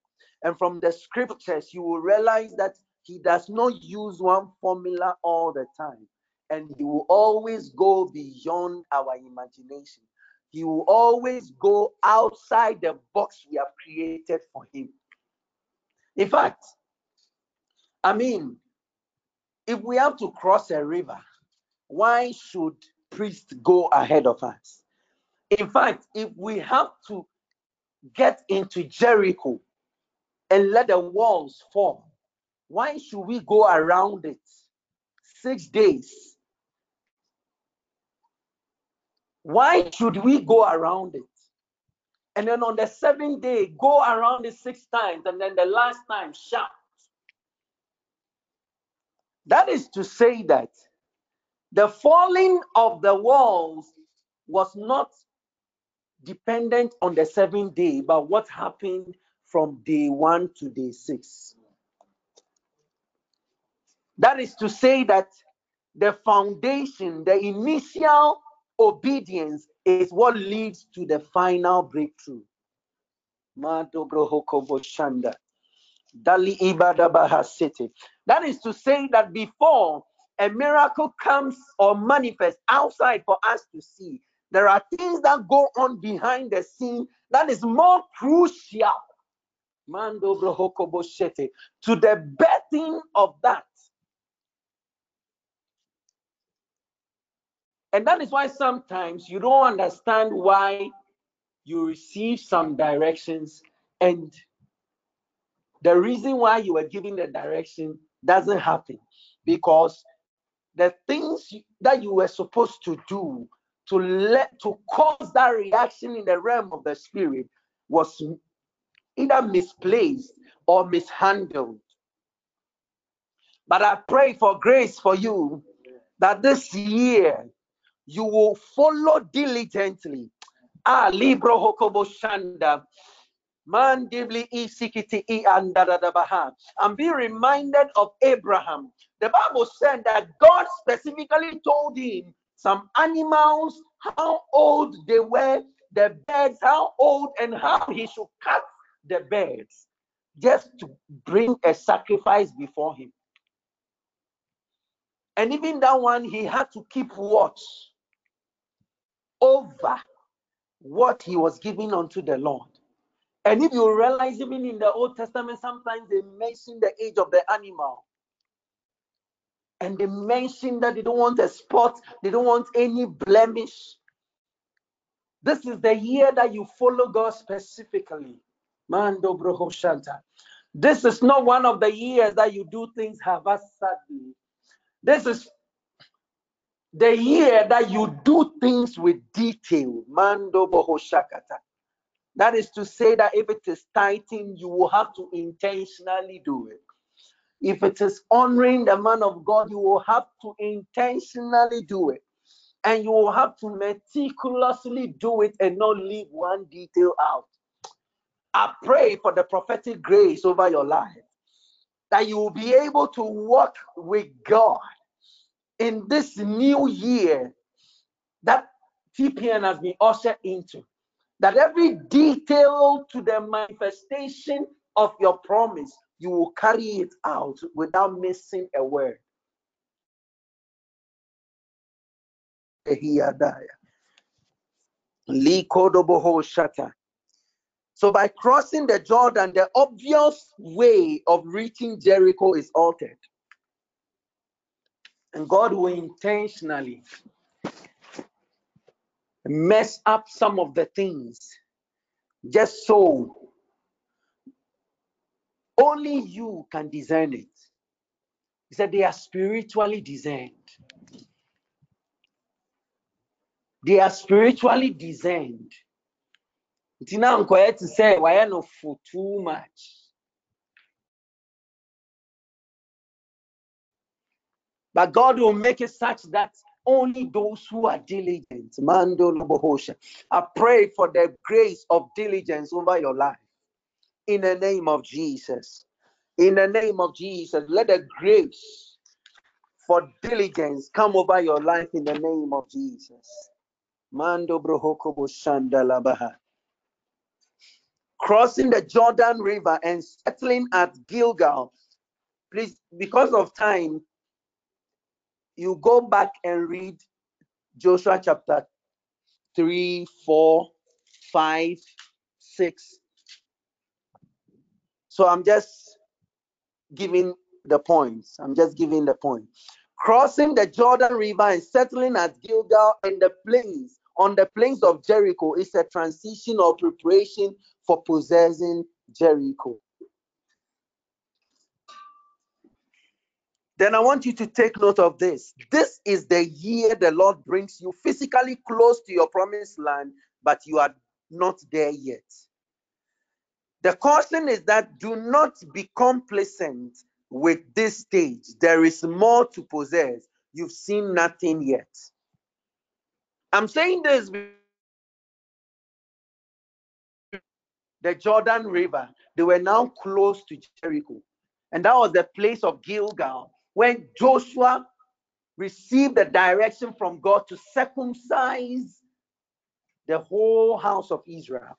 and from the scriptures, you will realize that He does not use one formula all the time, and He will always go beyond our imagination. He will always go outside the box we have created for Him. In fact, I mean, if we have to cross a river, why should priests go ahead of us? In fact, if we have to get into Jericho and let the walls fall, why should we go around it six days? Why should we go around it? And then on the seventh day, go around it six times, and then the last time, shout. That is to say that the falling of the walls was not dependent on the seventh day, but what happened from day one to day six. That is to say that the foundation, the initial obedience is what leads to the final breakthrough. That is to say that before a miracle comes or manifests outside for us to see, there are things that go on behind the scene that is more crucial to the birthing of that. And that is why sometimes you don't understand why you receive some directions and the reason why you were giving the direction doesn't happen because the things that you were supposed to do to let to cause that reaction in the realm of the spirit was either misplaced or mishandled. But I pray for grace for you that this year you will follow diligently. Ah, Libro Hokobo Shanda. Mandibli isikiti i andadadabaha. And be reminded of Abraham. The Bible said that God specifically told him some animals, how old they were, the birds, how old, and how he should cut the birds just to bring a sacrifice before him. And even that one, he had to keep watch over what he was giving unto the Lord. And if you realize, even in the Old Testament, sometimes they mention the age of the animal. And they mention that they don't want a spot, they don't want any blemish. This is the year that you follow God specifically. Mando Shanta. This is not one of the years that you do things haphazardly. This is the year that you do things with detail. Mando Bohoshakata. That is to say that if it is tithing, you will have to intentionally do it. If it is honoring the man of God, you will have to intentionally do it. And you will have to meticulously do it and not leave one detail out. I pray for the prophetic grace over your life that you will be able to walk with God in this new year that TPN has been ushered into. That every detail to the manifestation of your promise, you will carry it out without missing a word. So by crossing the Jordan, the obvious way of reaching Jericho is altered. And God will intentionally mess up some of the things just so only you can discern it. He said they are spiritually discerned. They are spiritually discerned nti na nkɔyɛ te sɛ wayɛ no for too much but god will make it such that only those who are diligent mando i pray for the grace of diligence over your life. In the name of jesus. In the name of jesus let the grace for diligence come over your life in the name of jesus. Mando shandalabaha crossing the Jordan River and settling at Gilgal. Please, because of time, you go back and read Joshua chapter 3, 4, 5, 6. So I'm just giving the points. I'm just giving the point. Crossing the Jordan River and settling at Gilgal and the plains on the plains of Jericho is a transition or preparation for possessing Jericho. Then I want you to take note of this. This is the year the Lord brings you physically close to your promised land, but you are not there yet. The caution is that do not be complacent with this stage. There is more to possess. You've seen nothing yet. I'm saying this the Jordan River, they were now close to Jericho. And that was the place of Gilgal when Joshua received the direction from God to circumcise the whole house of Israel.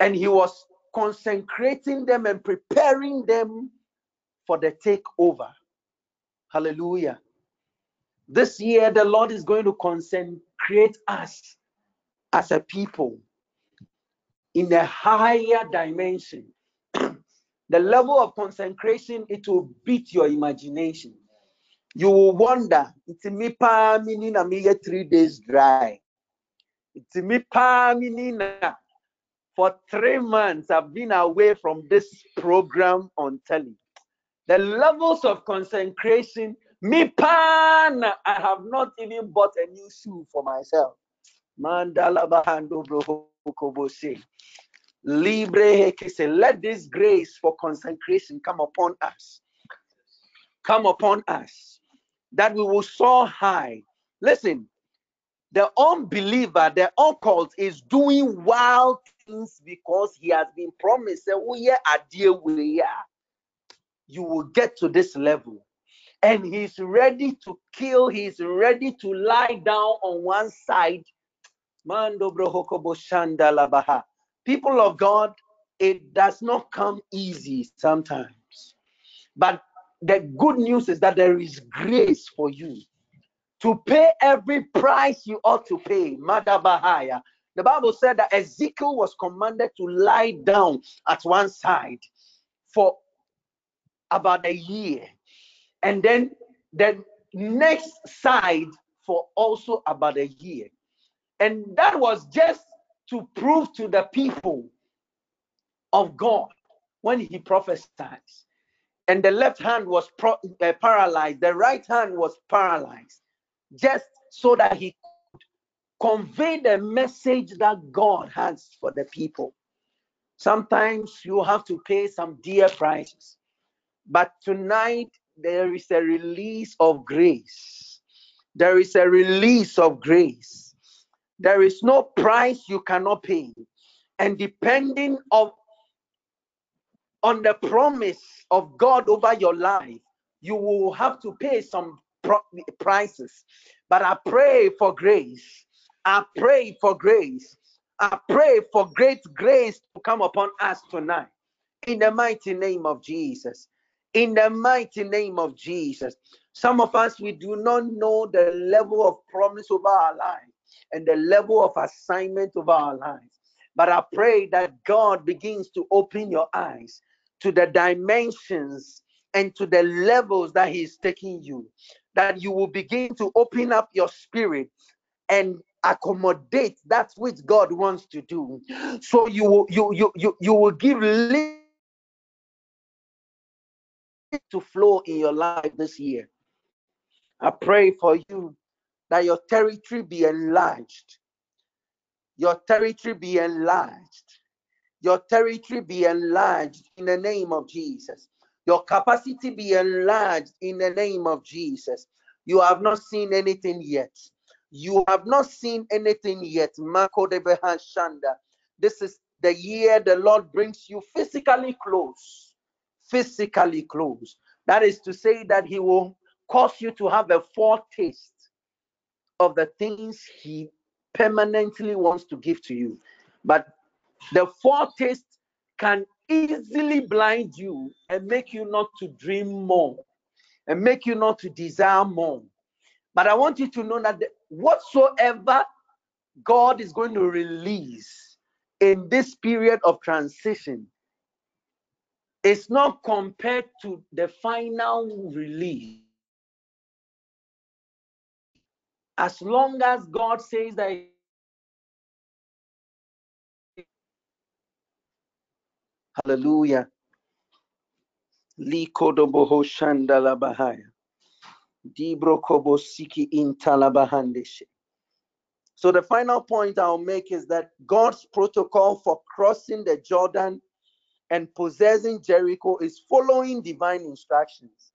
And he was consecrating them and preparing them for the takeover. Hallelujah. This year, the Lord is going to consecrate us as a people in a higher dimension. The level of consecration, it will beat your imagination. You will wonder, it's me pa meaning here three days dry. It's me pa meaning for three months I've been away from this program on telly. The levels of consecration, me pan, I have not even bought a new shoe for myself. Mandala Libre let this grace for consecration come upon us. Come upon us. That we will soar high. Listen, the unbeliever, the occult is doing wild things because he has been promised. Oh yeah, i deal dear you will get to this level. And he's ready to kill, he's ready to lie down on one side. People of God, it does not come easy sometimes. But the good news is that there is grace for you to pay every price you ought to pay. Madabahaya. The Bible said that Ezekiel was commanded to lie down at one side for about a year. And then the next side for also about a year. And that was just to prove to the people of God when he prophesied. And the left hand was pro- uh, paralyzed, the right hand was paralyzed, just so that he could convey the message that God has for the people. Sometimes you have to pay some dear prices. But tonight, there is a release of grace. There is a release of grace. There is no price you cannot pay. And depending of, on the promise of God over your life, you will have to pay some prices. But I pray for grace. I pray for grace. I pray for great grace to come upon us tonight. In the mighty name of Jesus in the mighty name of Jesus. Some of us, we do not know the level of promise over our lives and the level of assignment of our lives. But I pray that God begins to open your eyes to the dimensions and to the levels that He is taking you. That you will begin to open up your spirit and accommodate that which God wants to do. So you will you you you, you will give to flow in your life this year. I pray for you that your territory be enlarged. Your territory be enlarged. Your territory be enlarged in the name of Jesus. Your capacity be enlarged in the name of Jesus. You have not seen anything yet. You have not seen anything yet. Marco de Shanda. This is the year the Lord brings you physically close physically close. That is to say that he will cause you to have a foretaste of the things he permanently wants to give to you. But the foretaste can easily blind you and make you not to dream more and make you not to desire more. But I want you to know that whatsoever God is going to release in this period of transition it's not compared to the final release. As long as God says that Hallelujah. Likodoboho Shandala Bahaya. Dibro Siki Intalabahandeshe. So the final point I'll make is that God's protocol for crossing the Jordan and possessing Jericho is following divine instructions.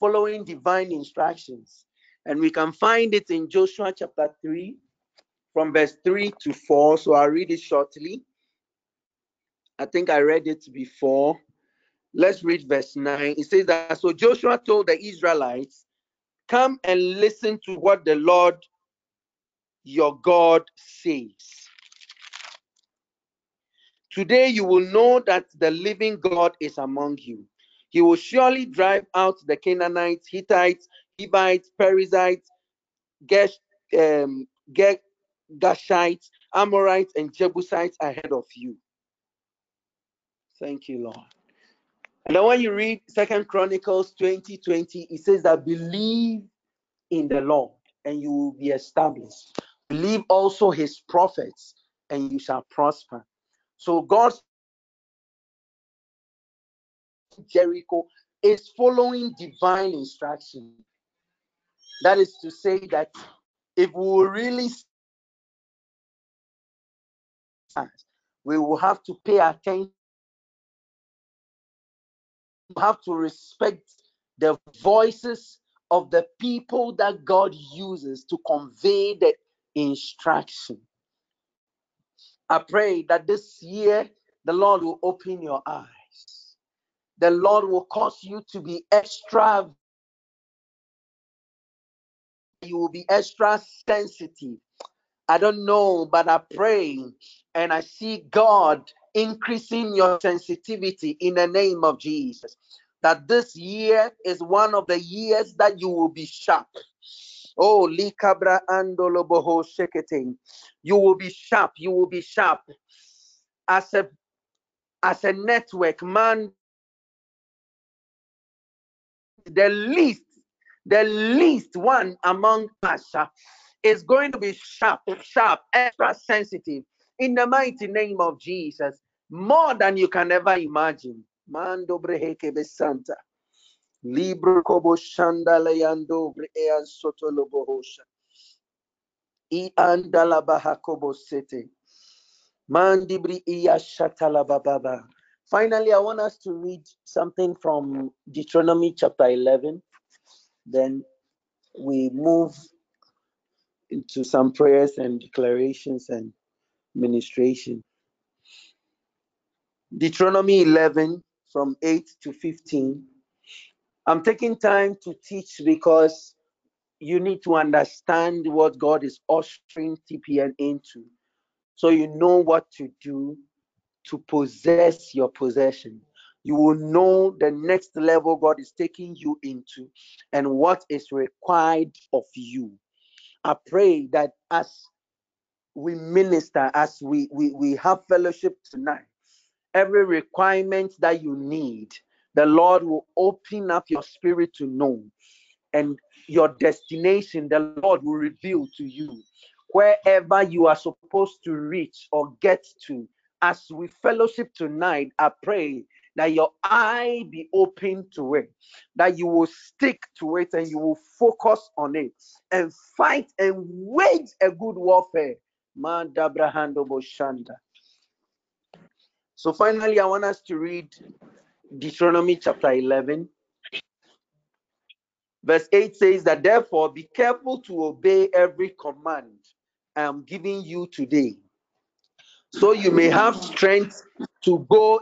Following divine instructions. And we can find it in Joshua chapter 3, from verse 3 to 4. So I'll read it shortly. I think I read it before. Let's read verse 9. It says that so Joshua told the Israelites, Come and listen to what the Lord your God says. Today you will know that the living God is among you. He will surely drive out the Canaanites, Hittites, Hivites, Perizzites, Gesh, um, Gashites, Amorites, and Jebusites ahead of you. Thank you, Lord. And then when you read Second Chronicles 20 20, it says that believe in the Lord and you will be established. Believe also his prophets and you shall prosper. So God's Jericho is following divine instruction. That is to say that if we really we will have to pay attention we have to respect the voices of the people that God uses to convey the instruction. I pray that this year the Lord will open your eyes. The Lord will cause you to be extra you will be extra sensitive. I don't know, but I pray and I see God increasing your sensitivity in the name of Jesus. That this year is one of the years that you will be sharp. Oh, likabra andoloboho shekete. You will be sharp. You will be sharp. As a as a network, man, the least, the least one among us is going to be sharp, sharp, extra sensitive in the mighty name of Jesus, more than you can ever imagine. Mando. Libro kobo shanda leyando brean soto lobohosha. I andala sete. Mandibri. Finally, I want us to read something from Deuteronomy chapter 11. Then we move into some prayers and declarations and ministration. Deuteronomy 11 from 8 to 15. I'm taking time to teach because you need to understand what God is ushering TPN into so you know what to do to possess your possession. You will know the next level God is taking you into and what is required of you. I pray that as we minister, as we, we, we have fellowship tonight, every requirement that you need, the Lord will open up your spirit to know. And your destination, the Lord will reveal to you wherever you are supposed to reach or get to as we fellowship tonight, I pray that your eye be open to it, that you will stick to it and you will focus on it and fight and wage a good warfare. So finally, I want us to read Deuteronomy chapter 11. Verse 8 says that therefore be careful to obey every command I am giving you today so you may have strength to go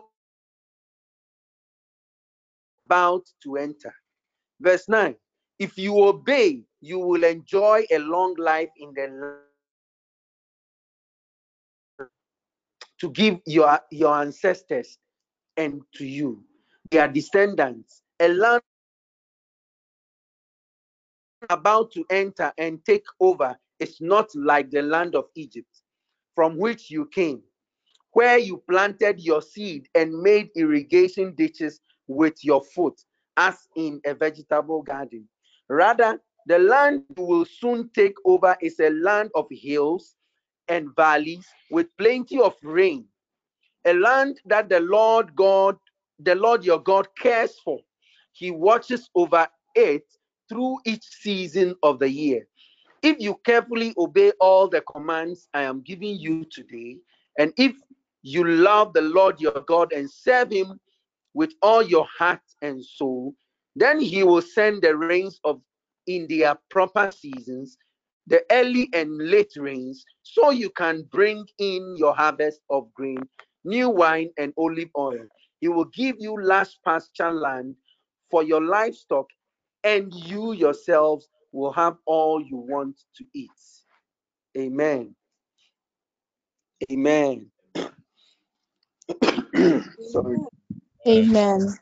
about to enter. Verse 9 If you obey, you will enjoy a long life in the land to give your, your ancestors and to you, their descendants, a land about to enter and take over is not like the land of Egypt from which you came where you planted your seed and made irrigation ditches with your foot, as in a vegetable garden. Rather, the land you will soon take over is a land of hills and valleys with plenty of rain, a land that the Lord God, the Lord your God cares for. He watches over it through each season of the year. If you carefully obey all the commands I am giving you today, and if you love the Lord your God and serve him with all your heart and soul, then he will send the rains of in their proper seasons, the early and late rains, so you can bring in your harvest of grain, new wine, and olive oil. He will give you large pasture land for your livestock, and you yourselves will have all you want to eat. Amen. Amen. Sorry. Amen.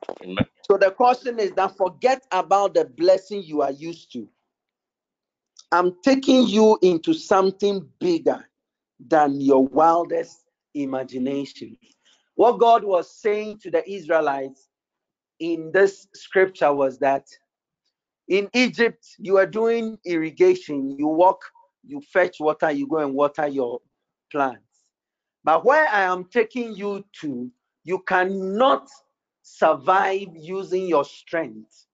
So the question is that forget about the blessing you are used to. I'm taking you into something bigger than your wildest imagination. What God was saying to the Israelites in this scripture was that in Egypt, you are doing irrigation, you walk, you fetch water, you go and water your plants. But where I am taking you to, you cannot survive using your strength.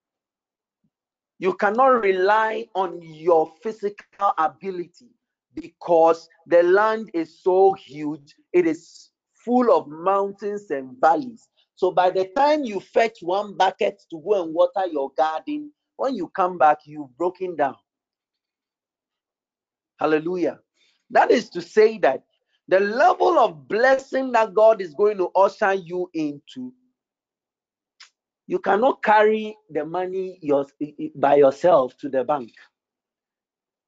You cannot rely on your physical ability because the land is so huge, it is full of mountains and valleys. So by the time you fetch one bucket to go and water your garden, when you come back, you've broken down. Hallelujah. That is to say that the level of blessing that God is going to usher you into, you cannot carry the money your, by yourself to the bank.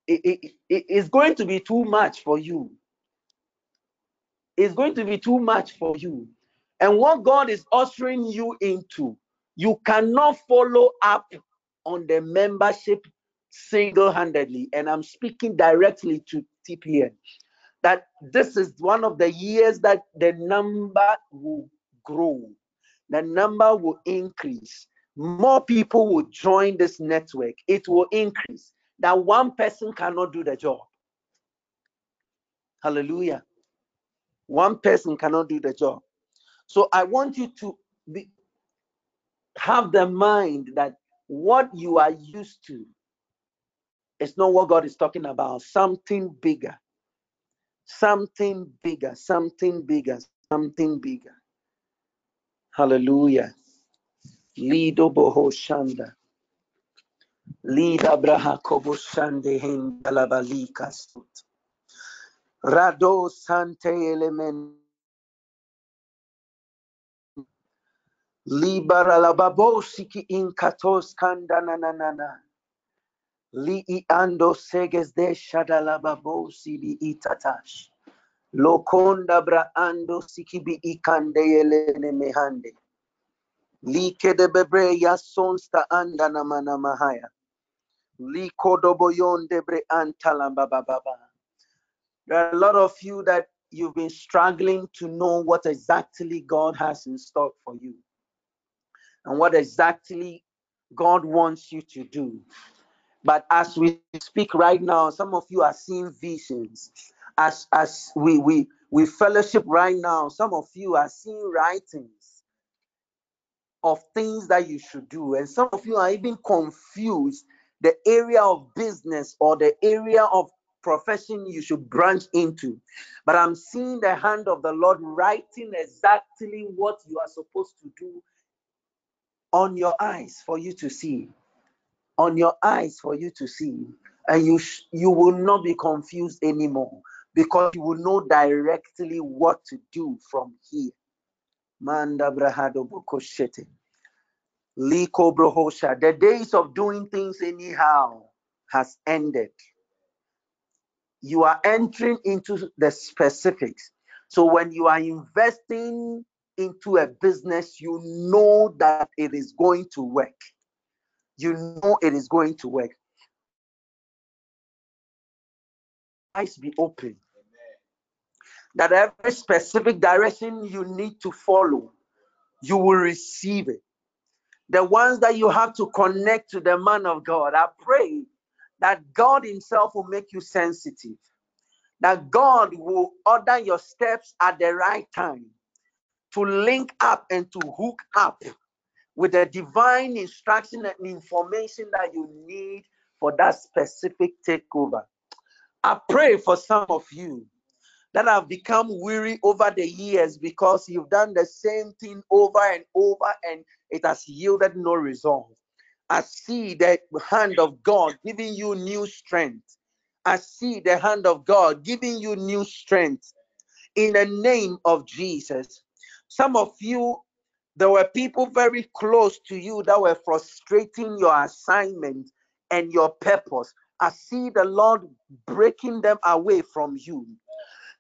It, it, it, it's going to be too much for you. It's going to be too much for you. And what God is ushering you into, you cannot follow up on the membership single handedly. And I'm speaking directly to TPN that this is one of the years that the number will grow, the number will increase. More people will join this network, it will increase. That one person cannot do the job. Hallelujah. One person cannot do the job. So I want you to be, have the mind that what you are used to is not what God is talking about. Something bigger. Something bigger. Something bigger. Something bigger. Hallelujah. Lido boho shanda. Lida braha kobo shande hindalabali sut. Rado sante element. Libara lababosiki inkatos kandana nanana. Li i ando seges de shadalababosi bi itatash. Lokonda bra ando sikibi ikande yelene mehande. Like de bebre ya sonsta anda na mana mahaya. Liko doboyon debre antalamba baba. There are a lot of you that you've been struggling to know what exactly God has in store for you and what exactly God wants you to do. But as we speak right now, some of you are seeing visions. As as we we we fellowship right now, some of you are seeing writings of things that you should do, and some of you are even confused the area of business or the area of profession you should branch into. But I'm seeing the hand of the Lord writing exactly what you are supposed to do on your eyes for you to see. On your eyes for you to see. And you sh- you will not be confused anymore because you will know directly what to do from here. Manda brahado bokoshete. Liko brohosha. The days of doing things anyhow has ended. You are entering into the specifics. So when you are investing into a business, you know that it is going to work. You know it is going to work. Eyes be open. That every specific direction you need to follow, you will receive it. The ones that you have to connect to the man of God, I pray that God Himself will make you sensitive, that God will order your steps at the right time to link up and to hook up with the divine instruction and information that you need for that specific takeover. I pray for some of you that have become weary over the years because you've done the same thing over and over and it has yielded no result. I see the hand of God giving you new strength. I see the hand of God giving you new strength in the name of Jesus. Some of you, there were people very close to you that were frustrating your assignment and your purpose. I see the Lord breaking them away from you.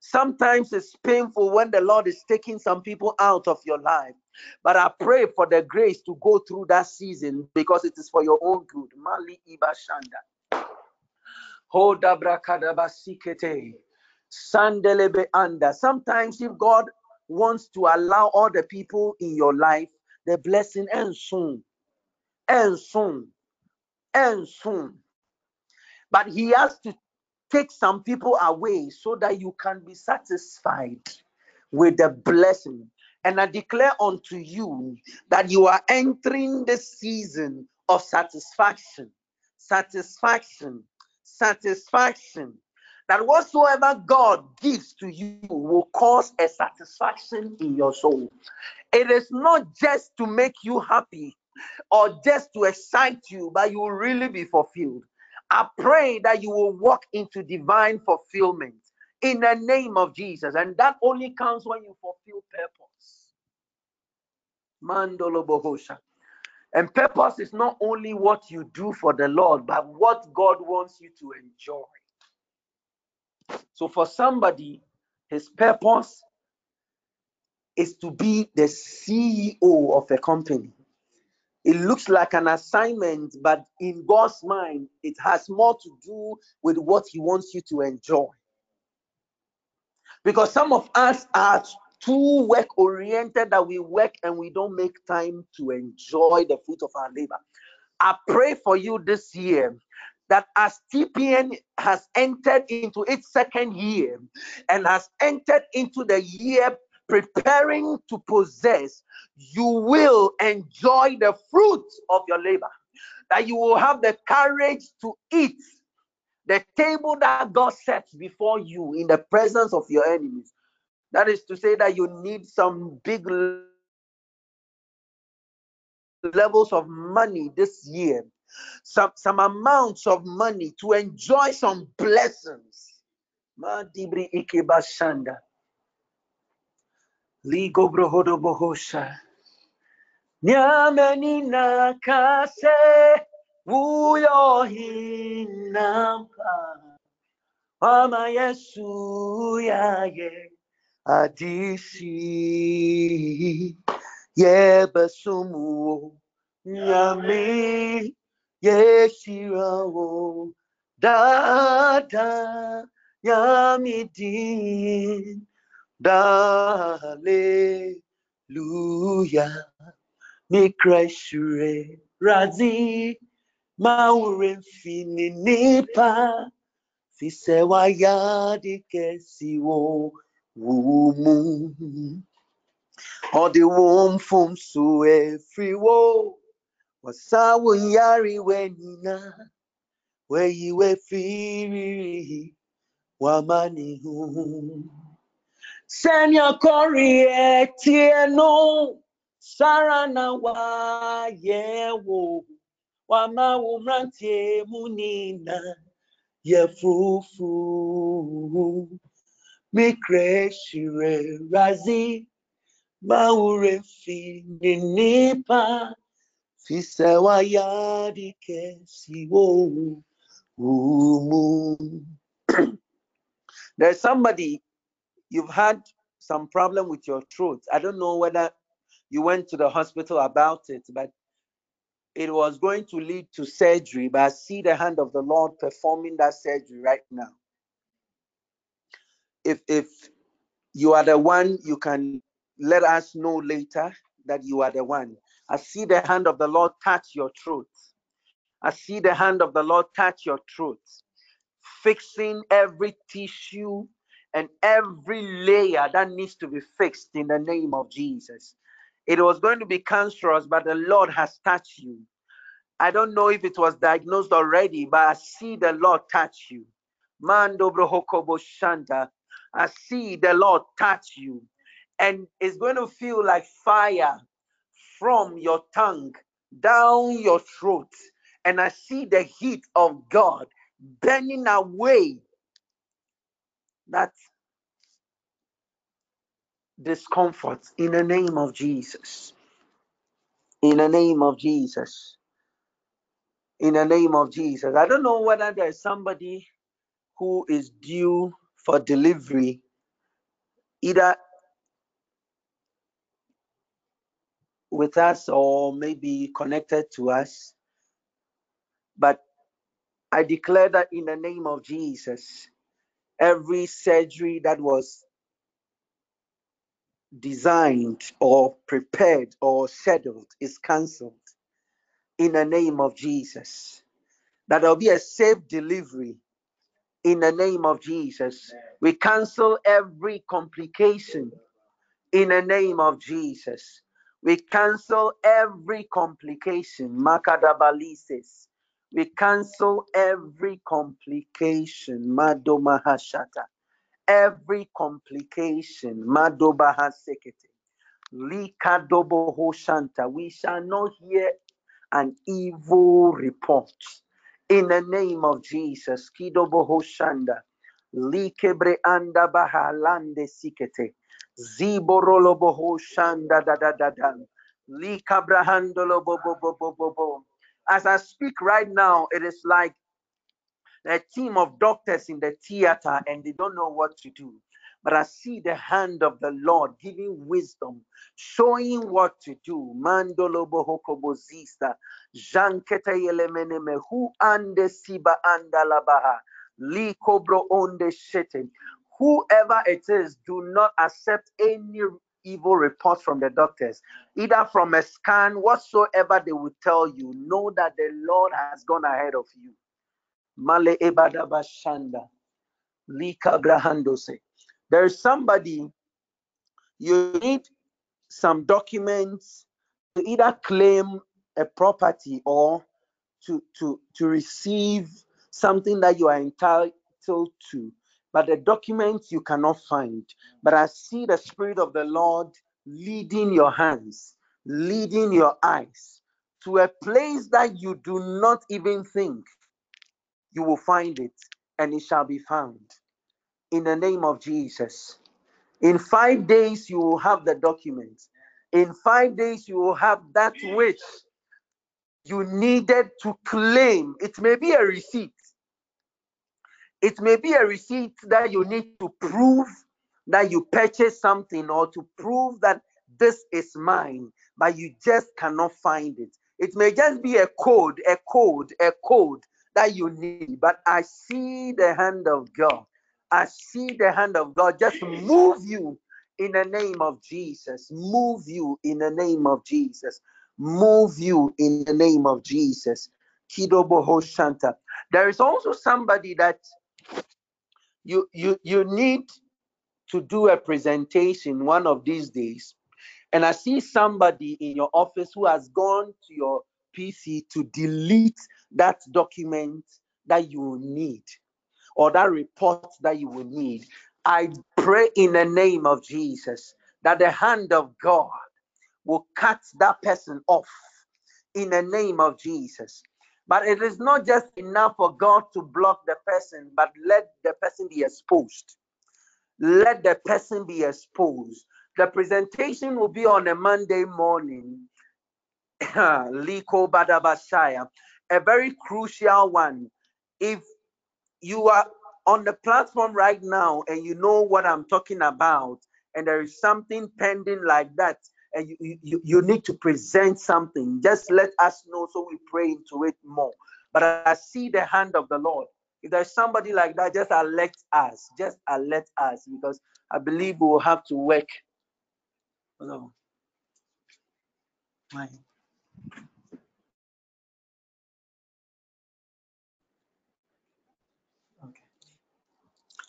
Sometimes it's painful when the Lord is taking some people out of your life. But I pray for the grace to go through that season because it is for your own good. Mali Ibashanda. Hodabrakadabasikete. Sandelebe anda. Sometimes if God wants to allow all the people in your life, the blessing ends soon. Ends soon. Ends soon. But he has to take some people away so that you can be satisfied with the blessing. And I declare unto you that you are entering the season of satisfaction, satisfaction, satisfaction. That whatsoever God gives to you will cause a satisfaction in your soul. It is not just to make you happy or just to excite you, but you will really be fulfilled. I pray that you will walk into divine fulfillment in the name of Jesus. And that only comes when you fulfill purpose. Mandolo Bohosha. And purpose is not only what you do for the Lord, but what God wants you to enjoy. So for somebody, his purpose is to be the CEO of a company. It looks like an assignment, but in God's mind, it has more to do with what He wants you to enjoy. Because some of us are too work oriented that we work and we don't make time to enjoy the fruit of our labor. I pray for you this year that as TPN has entered into its second year and has entered into the year preparing to possess, you will enjoy the fruit of your labor. That you will have the courage to eat the table that God sets before you in the presence of your enemies. That is to say, that you need some big levels of money this year, some, some amounts of money to enjoy some blessings. Ligo brohodo bohosha. Nyameni nakase uyo hinampa. Mama Yesu yaye adisi yebesumu nyami yeshirawo dada yamidin Hallelujah. Mi crescere razi maure fini nipa fisewa yadi kesi wo wumu. Odi wom fum su efri wo wasawu yari wenina weyiwe firiri wamani hum. Senya korie tieno sarana wa yewo wa maumrantie munina ye fufu. Mi kreshire razi maure fi nipa. Fisewa yadi kesiwo umu There's somebody you've had some problem with your throat. I don't know whether you went to the hospital about it, but it was going to lead to surgery. But I see the hand of the Lord performing that surgery right now. If if you are the one, you can let us know later that you are the one. I see the hand of the Lord touch your throat. I see the hand of the Lord touch your throat, fixing every tissue and every layer that needs to be fixed in the name of Jesus. It was going to be cancerous, but the Lord has touched you. I don't know if it was diagnosed already, but I see the Lord touch you. Mando brohokobo shanta. I see the Lord touch you. And it's going to feel like fire from your tongue down your throat. And I see the heat of God burning away that discomfort in the name of Jesus. In the name of Jesus. In the name of Jesus. I don't know whether there's somebody who is due for delivery, either with us or maybe connected to us. But I declare that in the name of Jesus, every surgery that was designed or prepared or scheduled is cancelled in the name of Jesus. That there'll be a safe delivery in the name of Jesus. We cancel every complication in the name of Jesus. We cancel every complication. Makadabalises. We cancel every complication. Madomahashata. Every complication. Madobahasekete. Likadobohoshanta. We shall not hear an evil report. In the name of Jesus. Kidobohoshanda. Likebre anda bahalande sikete. Ziborolo boho shanda da da da da. Likabrahandolo bo bo bo bo bo bo. As I speak right now, it is like a team of doctors in the theater and they don't know what to do. But I see the hand of the Lord giving wisdom, showing what to do. Mandolo bohokobozista. Janketa yelemeneme hu ande siba andalabaha. Li kobro onde shete. Whoever it is, do not accept any evil reports from the doctors, either from a scan, whatsoever they will tell you. Know that the Lord has gone ahead of you. Male ebadabashanda. Lika. There is somebody you need some documents to either claim a property or to to to receive something that you are entitled to but the documents you cannot find but i see the spirit of the lord leading your hands leading your eyes to a place that you do not even think you will find it and it shall be found in the name of jesus in five days you will have the documents in five days you will have that which you needed to claim. It may be a receipt. It may be a receipt that you need to prove that you purchased something or to prove that this is mine, but you just cannot find it. It may just be a code, a code, a code that you need, but I see the hand of God. I see the hand of God just move you in the name of Jesus. Move you in the name of Jesus move you in the name of Jesus. There is also somebody that you you you need to do a presentation one of these days. And I see somebody in your office who has gone to your PC to delete that document that you need or that report that you will need. I pray in the name of Jesus that the hand of God will cut that person off in the name of Jesus. But it is not just enough for God to block the person, but let the person be exposed. Let the person be exposed. The presentation will be on a Monday morning. Liko Badabashaya, a very crucial one. If you are on the platform right now and you know what I'm talking about, and there is something pending like that, and you, you, you need to present something, just let us know so we pray into it more. But I see the hand of the Lord. If there's somebody like that, just alert us. Just alert us because I believe we will have to work. Hello. Okay.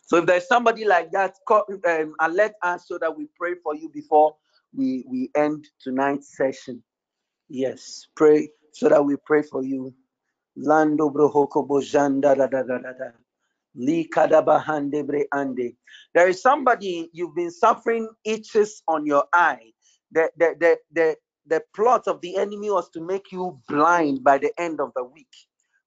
So if there's somebody like that, um, alert us so that we pray for you before we we end tonight's session. Yes, pray so that we pray for you. Lando brohoko bojanda da da da da da. There is somebody you've been suffering itches on your eye. The, the, the, the, the plot of the enemy was to make you blind by the end of the week.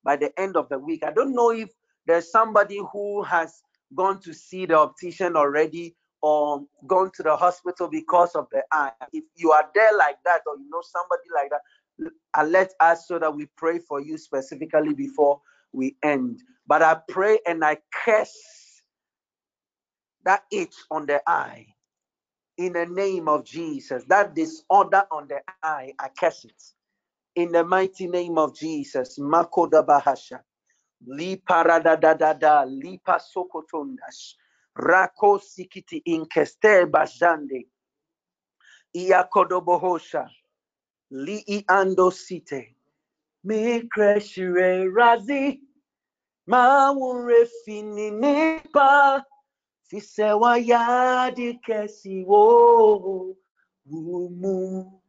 By the end of the week. I don't know if there's somebody who has gone to see the optician already or gone to the hospital because of the eye. If you are there like that, or you know somebody like that, alert us so that we pray for you specifically before we end. But I pray and I curse that itch on the eye in the name of Jesus. That disorder on the eye, I curse it in the mighty name of Jesus. Makoda bahasha. Li parada da da da, li pasokotondas. Rako sikiti inkeste bajande. Iakodobohosha. Li iando site. Me kreshire razi. Mawure fini nipa. Fisewa yadi kesi wo. Wumu.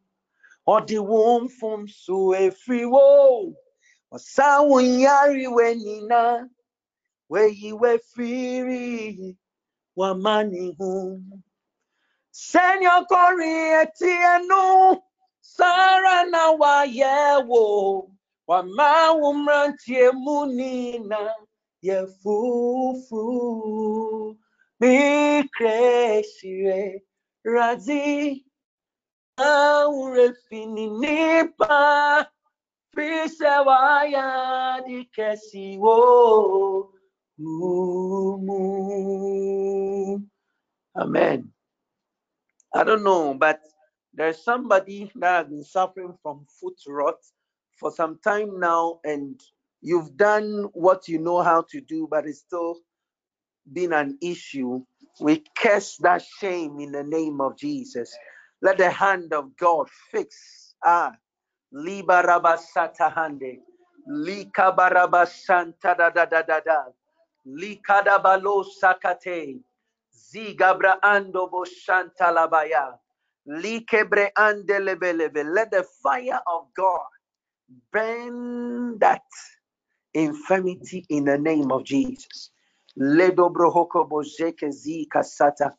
Odi wom fum so efri wo. Wasawun yari wenina. Weyi we. Wamani hum. Senyo kori eti enu. Sara na wa yewo. Wama umrantie munina. yẹ fúfú mi kresire razi aure fini nipa fise waya di kesi wo. Amen. I don't know, but there's somebody that has been suffering from foot rot for some time now, and you've done what you know how to do, but it's still been an issue. We curse that shame in the name of Jesus. Let the hand of God fix. Ah, libarabasatahande, likabarabasanta da da da da da, likadabalo sakate, zigabra ando boshanta labaya, likebre andelebelebe. Let the fire of God burn that infirmity in the name of Jesus. Ledobrohoko bojeke zi kasata.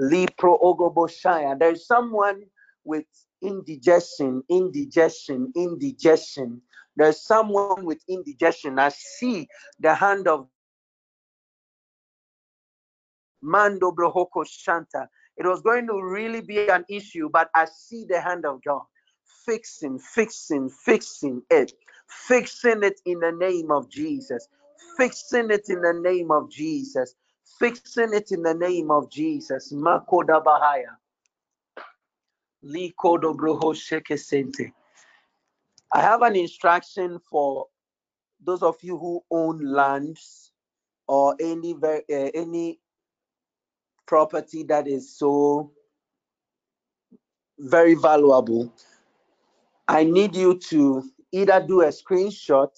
Lipro ogoboshaya. There's someone with indigestion, indigestion, indigestion. There's someone with indigestion. I see the hand of Mando Brohoko Shanta. It was going to really be an issue, but I see the hand of God fixing, fixing, fixing it, fixing it in the name of Jesus, fixing it in the name of Jesus, fixing it in the name of Jesus. Makoda Bahaya. I have an instruction for those of you who own lands or any uh, any property that is so very valuable. I need you to either do a screenshot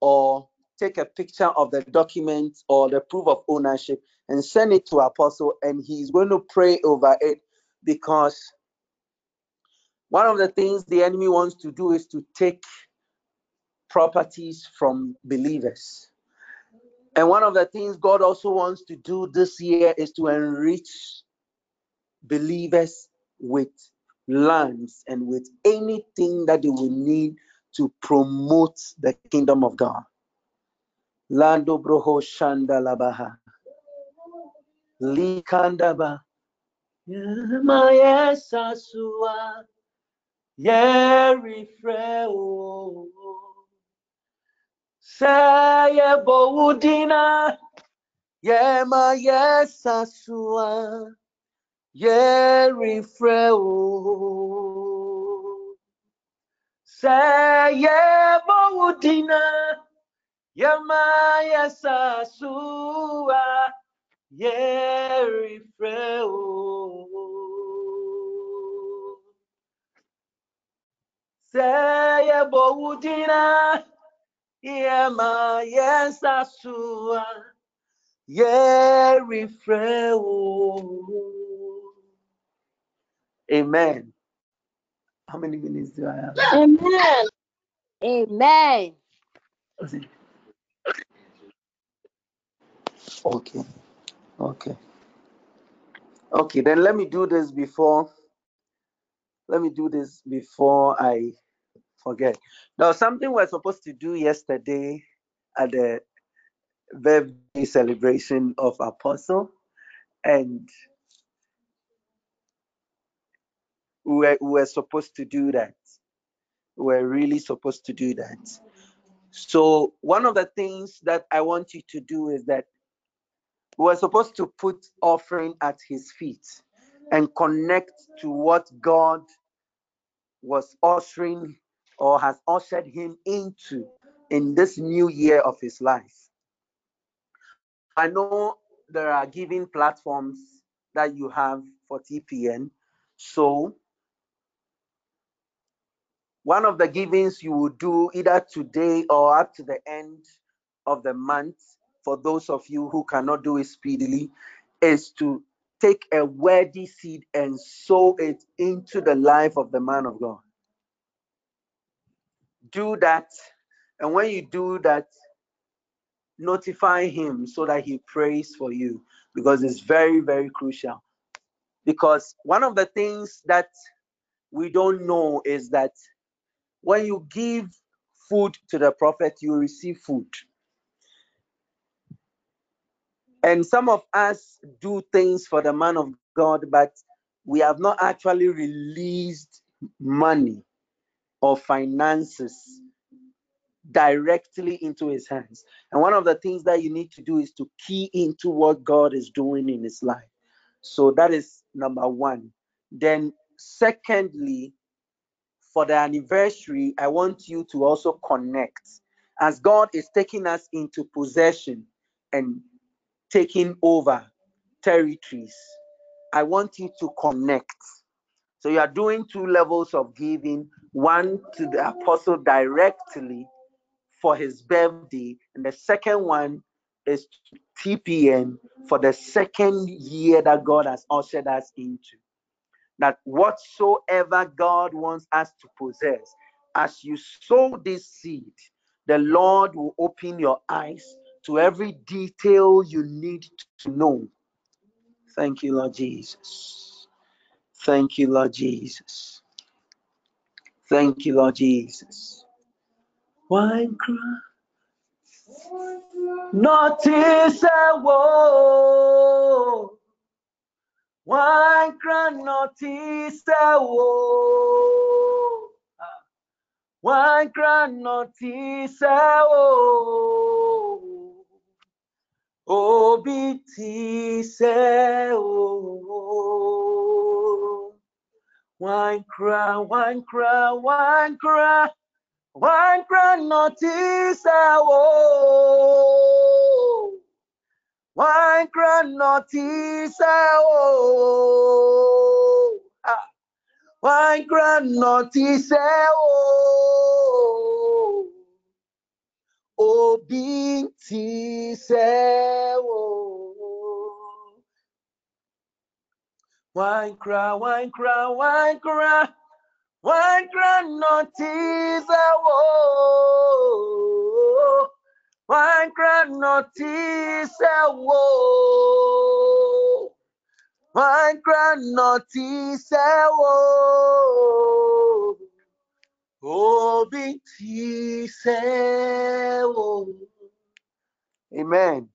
or take a picture of the document or the proof of ownership and send it to apostle and he's going to pray over it because one of the things the enemy wants to do is to take properties from believers and one of the things god also wants to do this year is to enrich believers with lands and with anything that they will need to promote the kingdom of god Lando broho shanda labaha. Likandaba. Yeri Saya boudina. Yema yesasua. Yeri freo. Saya boudina. Sasua Yeri Freo Saya Boudina Yamaya Sasua Yeri Freo Amen. How many minutes do I have? Amen. Amen. Okay. Okay. Okay, then let me do this before let me do this before I forget. Now something we're supposed to do yesterday at the birthday celebration of Apostle and we were, we were supposed to do that. We're really supposed to do that. So one of the things that I want you to do is that we're supposed to put offering at his feet and connect to what God was ushering or has ushered him into in this new year of his life. I know there are giving platforms that you have for TPN. So one of the givings you will do either today or up to the end of the month for those of you who cannot do it speedily is to take a worthy seed and sow it into the life of the man of God. Do that. And when you do that, notify him so that he prays for you because it's very, very crucial. Because one of the things that we don't know is that when you give food to the prophet, you receive food. And some of us do things for the man of God, but we have not actually released money or finances directly into his hands. And one of the things that you need to do is to key into what God is doing in his life. So that is number one. Then, secondly, for the anniversary, I want you to also connect as God is taking us into possession and taking over territories. I want you to connect. So you are doing two levels of giving one to the apostle directly for his birthday, and the second one is TPN for the second year that God has ushered us into. That whatsoever God wants us to possess, as you sow this seed, the Lord will open your eyes to every detail you need to know. Thank you, Lord Jesus. Thank you, Lord Jesus. Thank you, Lord Jesus. Wine cry. Notice a woe. Wine cry, notice a woe. Wine cry, notice a woe. Obi ti se o. Wine cry, wine cry, wine cry. Wine cry, notice wo. Wine cry, notice. Ah. Wine cry, notice wo. Obi ti se o. Wine cry, wine cry, wine cry. Wine cry, notice a wo. Wine cry, notice a wo. Wine cry, notice a wo. Obi ti se wo. Amen.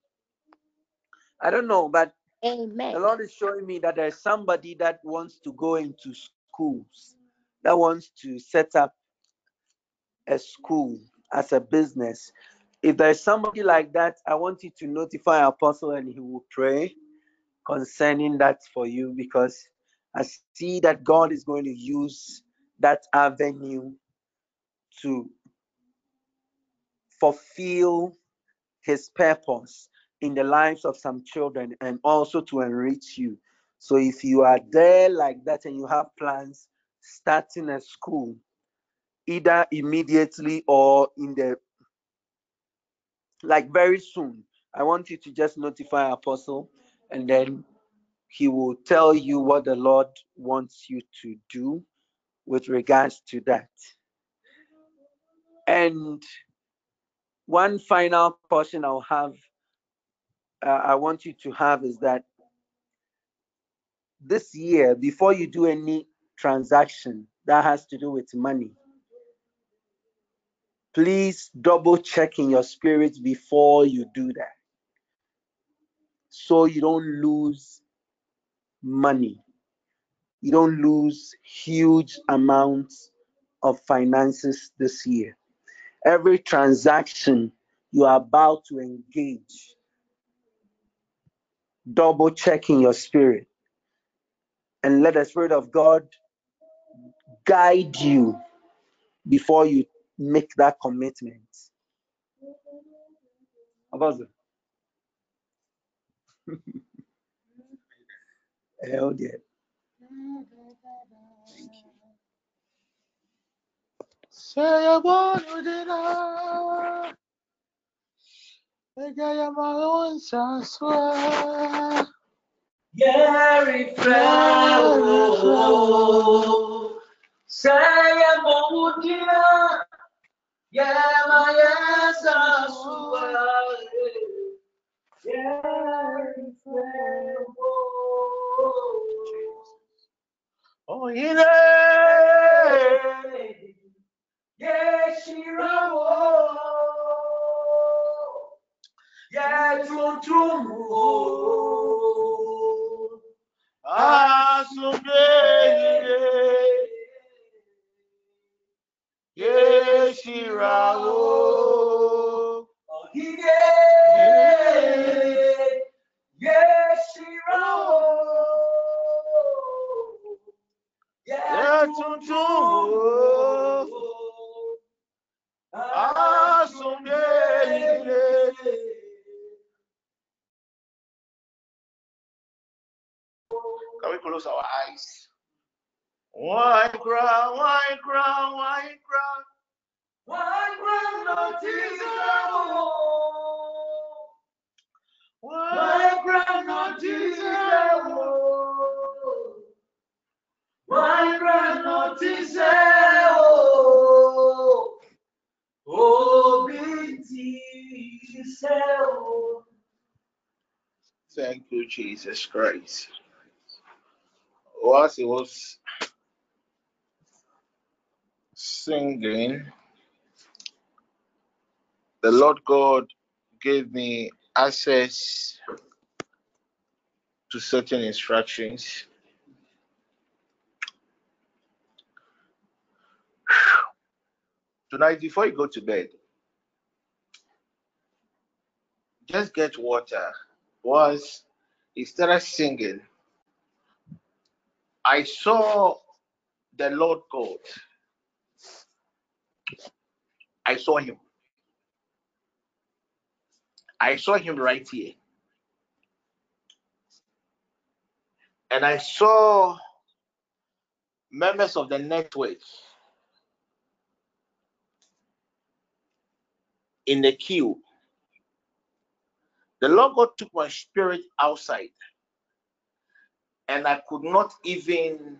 I don't know, but Amen. the Lord is showing me that there's somebody that wants to go into schools, that wants to set up a school as a business. If there's somebody like that, I want you to notify Apostle and he will pray concerning that for you because I see that God is going to use that avenue to fulfill his purpose in the lives of some children and also to enrich you. So if you are there like that and you have plans starting a school, either immediately or in the like very soon, I want you to just notify Apostle and then he will tell you what the Lord wants you to do with regards to that. And one final caution I'll have, uh, I want you to have is that this year, before you do any transaction that has to do with money, please double check in your spirit before you do that. So you don't lose money. You don't lose huge amounts of finances this year. Every transaction you are about to engage double check in your spirit and let the spirit of god guide you before you make that commitment. Hell eh, oh yeah. Say I want to. I am my own saswa. Gary Flow. Saya Momudia. Yama Yasa Gary Oh, yeah tuntun mu o. Asunbe ire Yeshira o. Ọ̀gídé Yeshira o. Yẹ tuntun mu o. Asunbe ire. Can we close our eyes? Why cry, why cry, why cry? Why cry, not Why cry, not Why cry, not Oh, Thank you, Jesus Christ. Whilst he was singing, the Lord God gave me access to certain instructions. Tonight, before you go to bed, just get water. Once he started singing, I saw the Lord God. I saw him. I saw him right here. And I saw members of the network in the queue. The Lord God took my spirit outside, and I could not even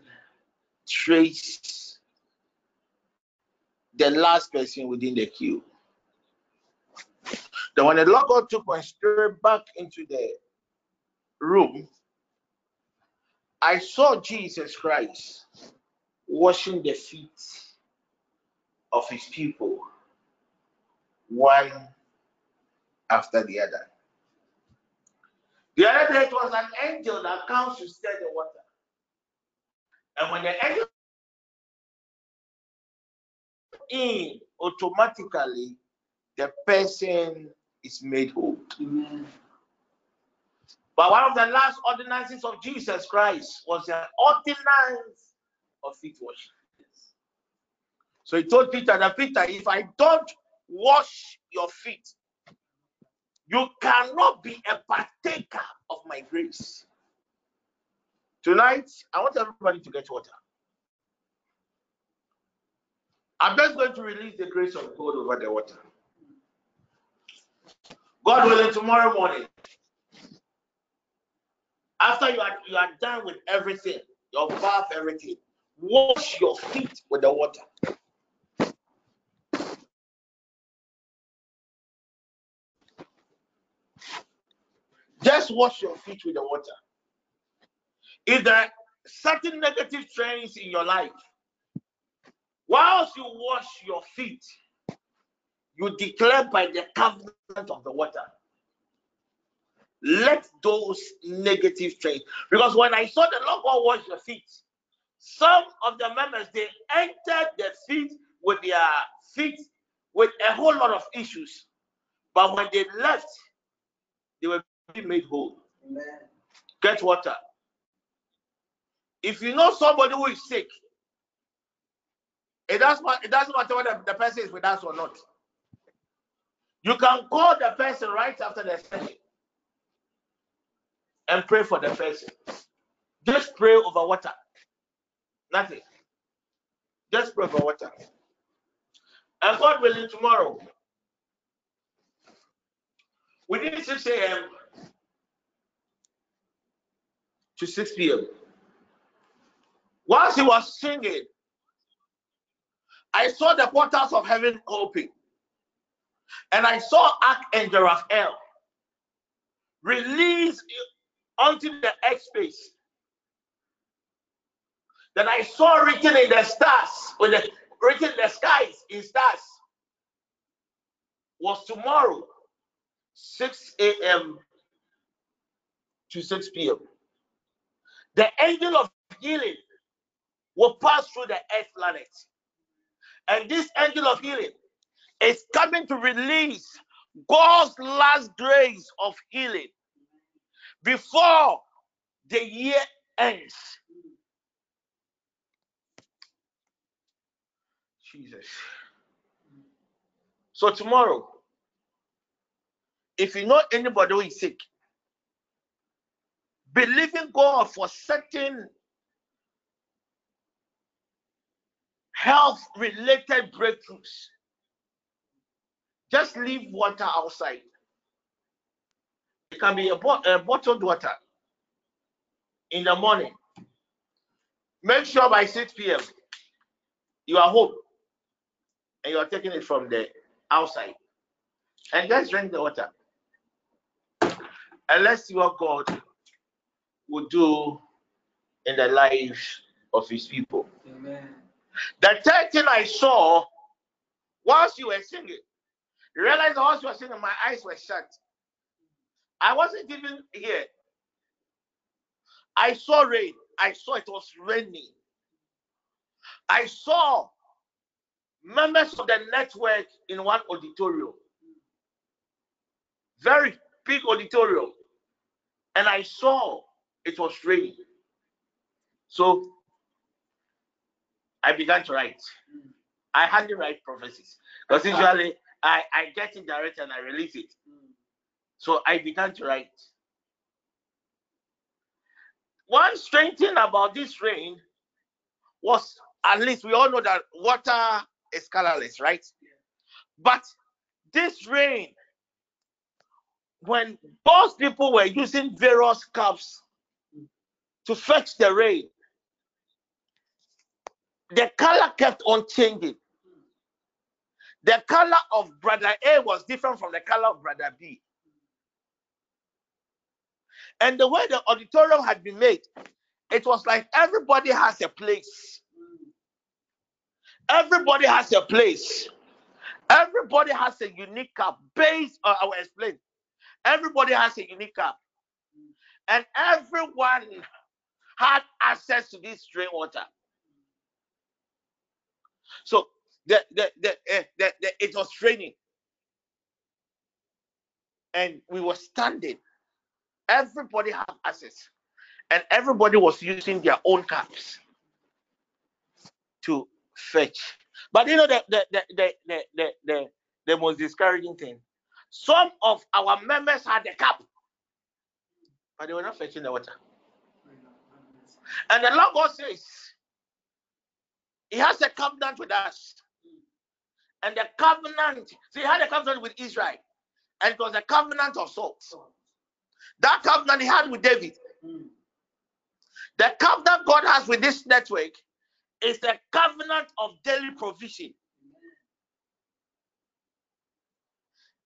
trace the last person within the queue. Then when the Lord took my spirit back into the room, I saw Jesus Christ washing the feet of his people, one after the other. The other day it was an angel that comes to stir the water. And when the angel in, automatically the person is made whole. Amen. But one of the last ordinances of Jesus Christ was the ordinance of feet washing. So he told Peter that Peter, if I don't wash your feet, you cannot be a partaker of my grace. Tonight, I want everybody to get water. I'm just going to release the grace of God over the water. God willing, tomorrow morning, after you are you are done with everything, your bath, everything, wash your feet with the water. Just wash your feet with the water. If there are certain negative trends in your life, whilst you wash your feet, you declare by the covenant of the water. Let those negative trends, because when I saw the Lord God wash your feet, some of the members they entered the feet with their feet with a whole lot of issues, but when they left, they were made whole. Amen. Get water. If you know somebody who is sick, it doesn't, it doesn't matter whether the person is with us or not. You can call the person right after the session and pray for the person. Just pray over water. Nothing. Just pray over water. And God willing, tomorrow, within 6 a.m., to 6 p.m. Whilst he was singing, I saw the portals of heaven open. And I saw Archangel Raphael release onto the X space. Then I saw written in the stars, with the written in the skies in stars, was tomorrow, 6 a.m. to 6 p.m the angel of healing will pass through the earth planet. And this angel of healing is coming to release God's last grace of healing before the year ends. Jesus. So tomorrow, if you know anybody who is sick, believing God for certain health related breakthroughs, just leave water outside. It can be a, bo- a bottled water in the morning. Make sure by 6 p.m. you are home and you are taking it from the outside. And just drink the water. And let's see what God will do in the lives of his people. Amen. The third thing I saw whilst you were singing, you realize whilst you were singing, my eyes were shut. I wasn't even here. I saw rain. I saw it was raining. I saw members of the network in one auditorium. Very big auditorium. And I saw it was raining. So I began to write. I hardly write prophecies because usually I, I get it direct and I release it. So I began to write. One strange thing about this rain was at least we all know that water is colorless, right? But this rain, when those people were using various cups to fetch the rain, the color kept on changing. The color of brother A was different from the color of brother B. And the way the auditorium had been made, it was like everybody has a place. Everybody has a place. Everybody has a unique cup based on, I will explain. Everybody has a unique cup. And everyone had access to this rainwater. So the, the, the, eh, the, the, it was raining. And we were standing. Everybody had access. And everybody was using their own cups to fetch. But you know the the the the the, the, the, the most discouraging thing. Some of our members had the cup, but they were not fetching the water. And the Lord God says, He has a covenant with us. And the covenant, see, He had a covenant with Israel, and it was a covenant of sorts. That covenant He had with David. The covenant God has with this network is the covenant of daily provision.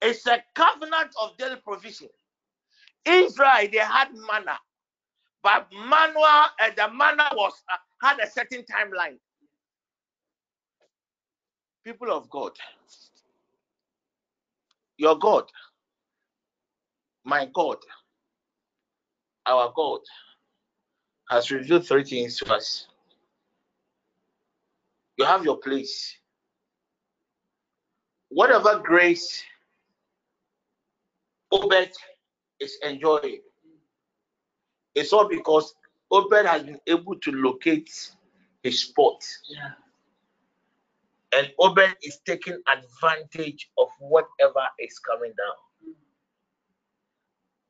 It's a covenant of daily provision. Israel, they had manna, but manna, uh, the manna was uh, had a certain timeline. People of God, your God, my God, our God, has revealed three things to us. You have your place. Whatever grace Obed is enjoying, it's all because Obed has been able to locate his spot. Yeah. And Obed is taking advantage of whatever is coming down.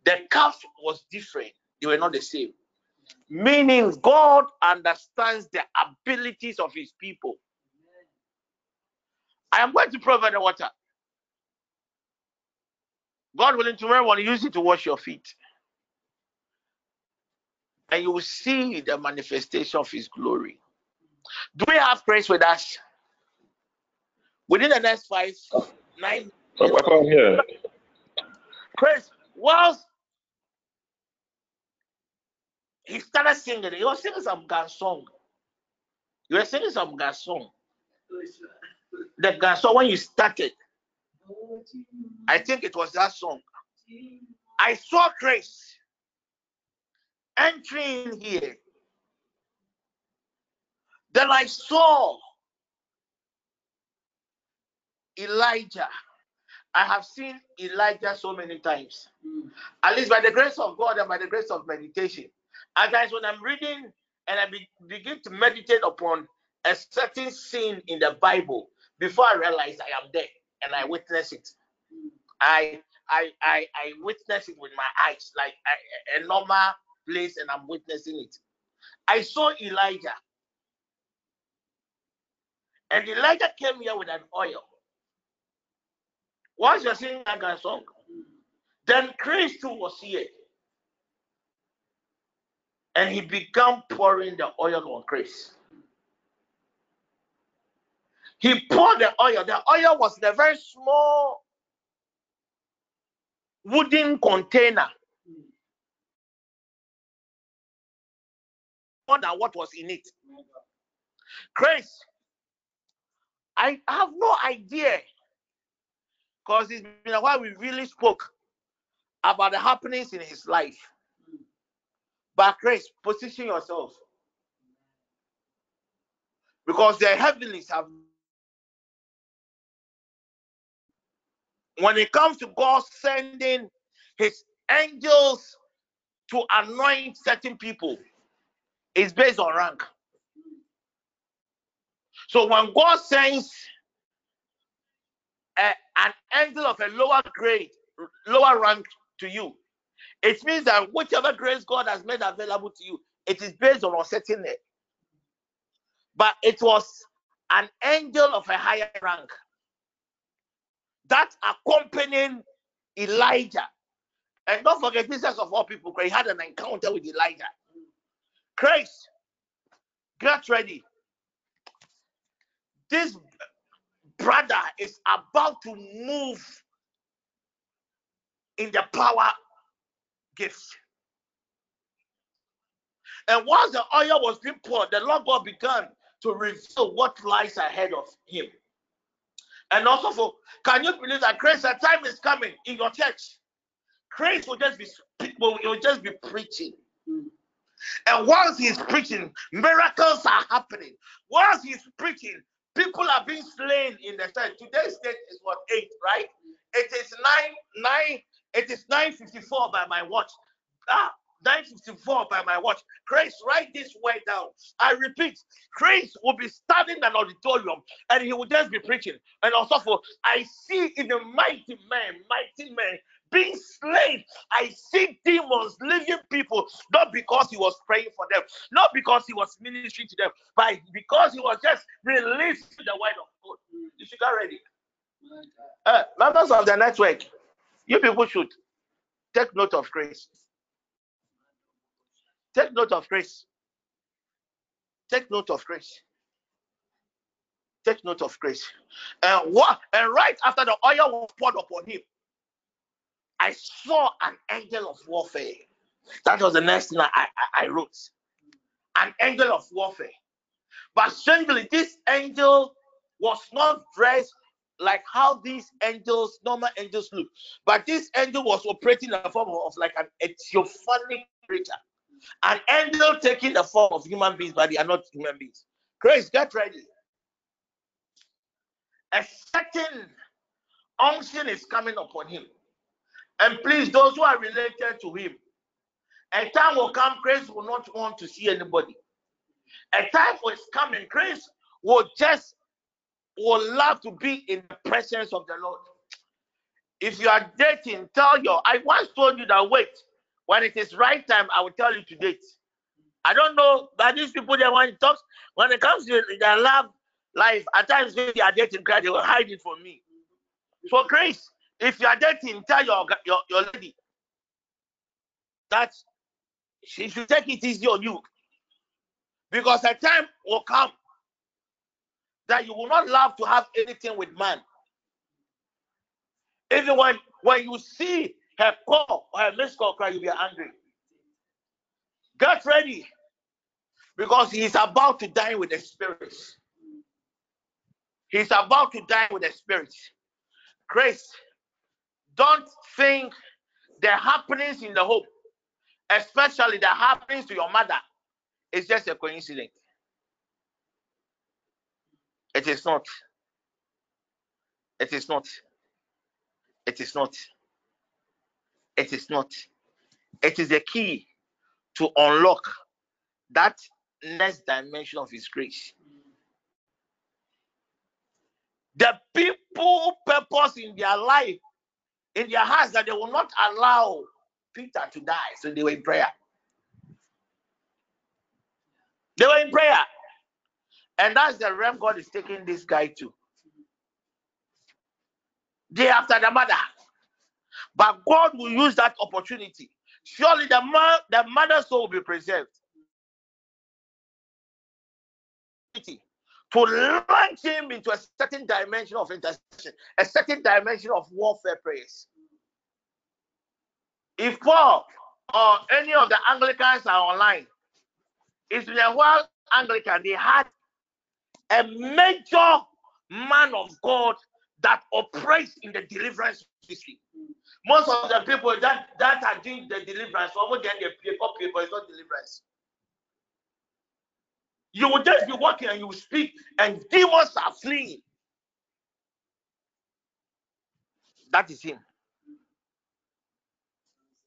The calf was different, they were not the same. Meaning, God understands the abilities of his people. I am going to provide the water. God willing, tomorrow I to use it to wash your feet. And you will see the manifestation of his glory. Do we have praise with us? Within the next five, nine, Papa, I'm here. praise. Whilst he started singing, he was singing some Gan song. You were singing some Gan song. The Gan song when you started, I think it was that song. I saw Grace entering here. Then I saw Elijah. I have seen Elijah so many times. At least by the grace of God and by the grace of meditation. At times when I'm reading and I be, begin to meditate upon a certain scene in the Bible, before I realize I am there and I witness it. I I I, I witness it with my eyes, like a normal place, and I'm witnessing it. I saw Elijah, and Elijah came here with an oil. Once you're singing that guy's song, then Christ too was here. And he began pouring the oil on Christ. He poured the oil. The oil was in a very small wooden container. More than what was in it. Chris, I have no idea because it's been a while we really spoke about the happenings in his life. But Chris, position yourself because the heavens have when it comes to God sending his angels to anoint certain people, it's based on rank. So when God sends a, an angel of a lower grade, lower rank to you, it means that whichever grace God has made available to you, it is based on a certain it. But it was an angel of a higher rank that accompanying Elijah. And don't forget, this Jesus of all people, he had an encounter with Elijah. Christ, get ready. This brother is about to move in the power gifts. And once the oil was being poured, the Lord God began to reveal what lies ahead of him. And also for can you believe that grace a time is coming in your church? Grace will just be will, will just be preaching. And once he's preaching, miracles are happening. Once he's preaching, people are being slain in the church. Today's date is what eight, right? It is nine, nine, it is 954 by my watch. Ah, 954 by my watch. Chris, write this word down. I repeat, Chris will be standing in an auditorium and he will just be preaching. And also for I see in the mighty man, mighty man being slain. I see demons leaving people, not because he was praying for them, not because he was ministering to them, but because he was just releasing the word of God. You should get ready. Uh, members of the network, you people should take note of grace. Take note of grace. Take note of grace. Take note of grace. And what? And right after the oil was poured upon him, I saw an angel of warfare. That was the next thing I, I, I wrote. An angel of warfare. But strangely, this angel was not dressed like how these angels, normal angels look. But this angel was operating in the form of like an theophanic creature. An angel taking the form of human beings, but they are not human beings. Grace, get ready. A certain unction is coming upon him. And please, those who are related to him, a time will come, Grace will not want to see anybody. A time is coming, Grace will just will love to be in the presence of the Lord. If you are dating, tell your I once told you that wait, when it is right time, I will tell you to date. I don't know, but these people they want to talk when it comes to their love life, at times when they are dating, they will hide it from me. So, Grace, if you are dating, tell your, your, your lady that she should take it easy on you. Because a time will come that you will not love to have anything with man. Even when, when you see her call or her missed cry, you'll be angry. Get ready because he's about to die with the spirits. He's about to die with the spirits. Grace, don't think the happenings in the home, especially the happenings to your mother, is just a coincidence. It is not. It is not. It is not. It is not. It is the key to unlock that next dimension of His grace. The people purpose in their life, in their hearts, that they will not allow Peter to die. So they were in prayer. They were in prayer. And that's the realm God is taking this guy to. Day after the mother. But God will use that opportunity. Surely the, man, the mother's soul will be preserved. To launch him into a certain dimension of intercession, a certain dimension of warfare prayers. If Paul or any of the Anglicans are online, it's been a while Anglican, they had a major man of God that operates in the deliverance ministry. Most of the people that, that are doing the deliverance, over then they up people, it's not deliverance. You will just be walking and you will speak, and demons are fleeing. That is him.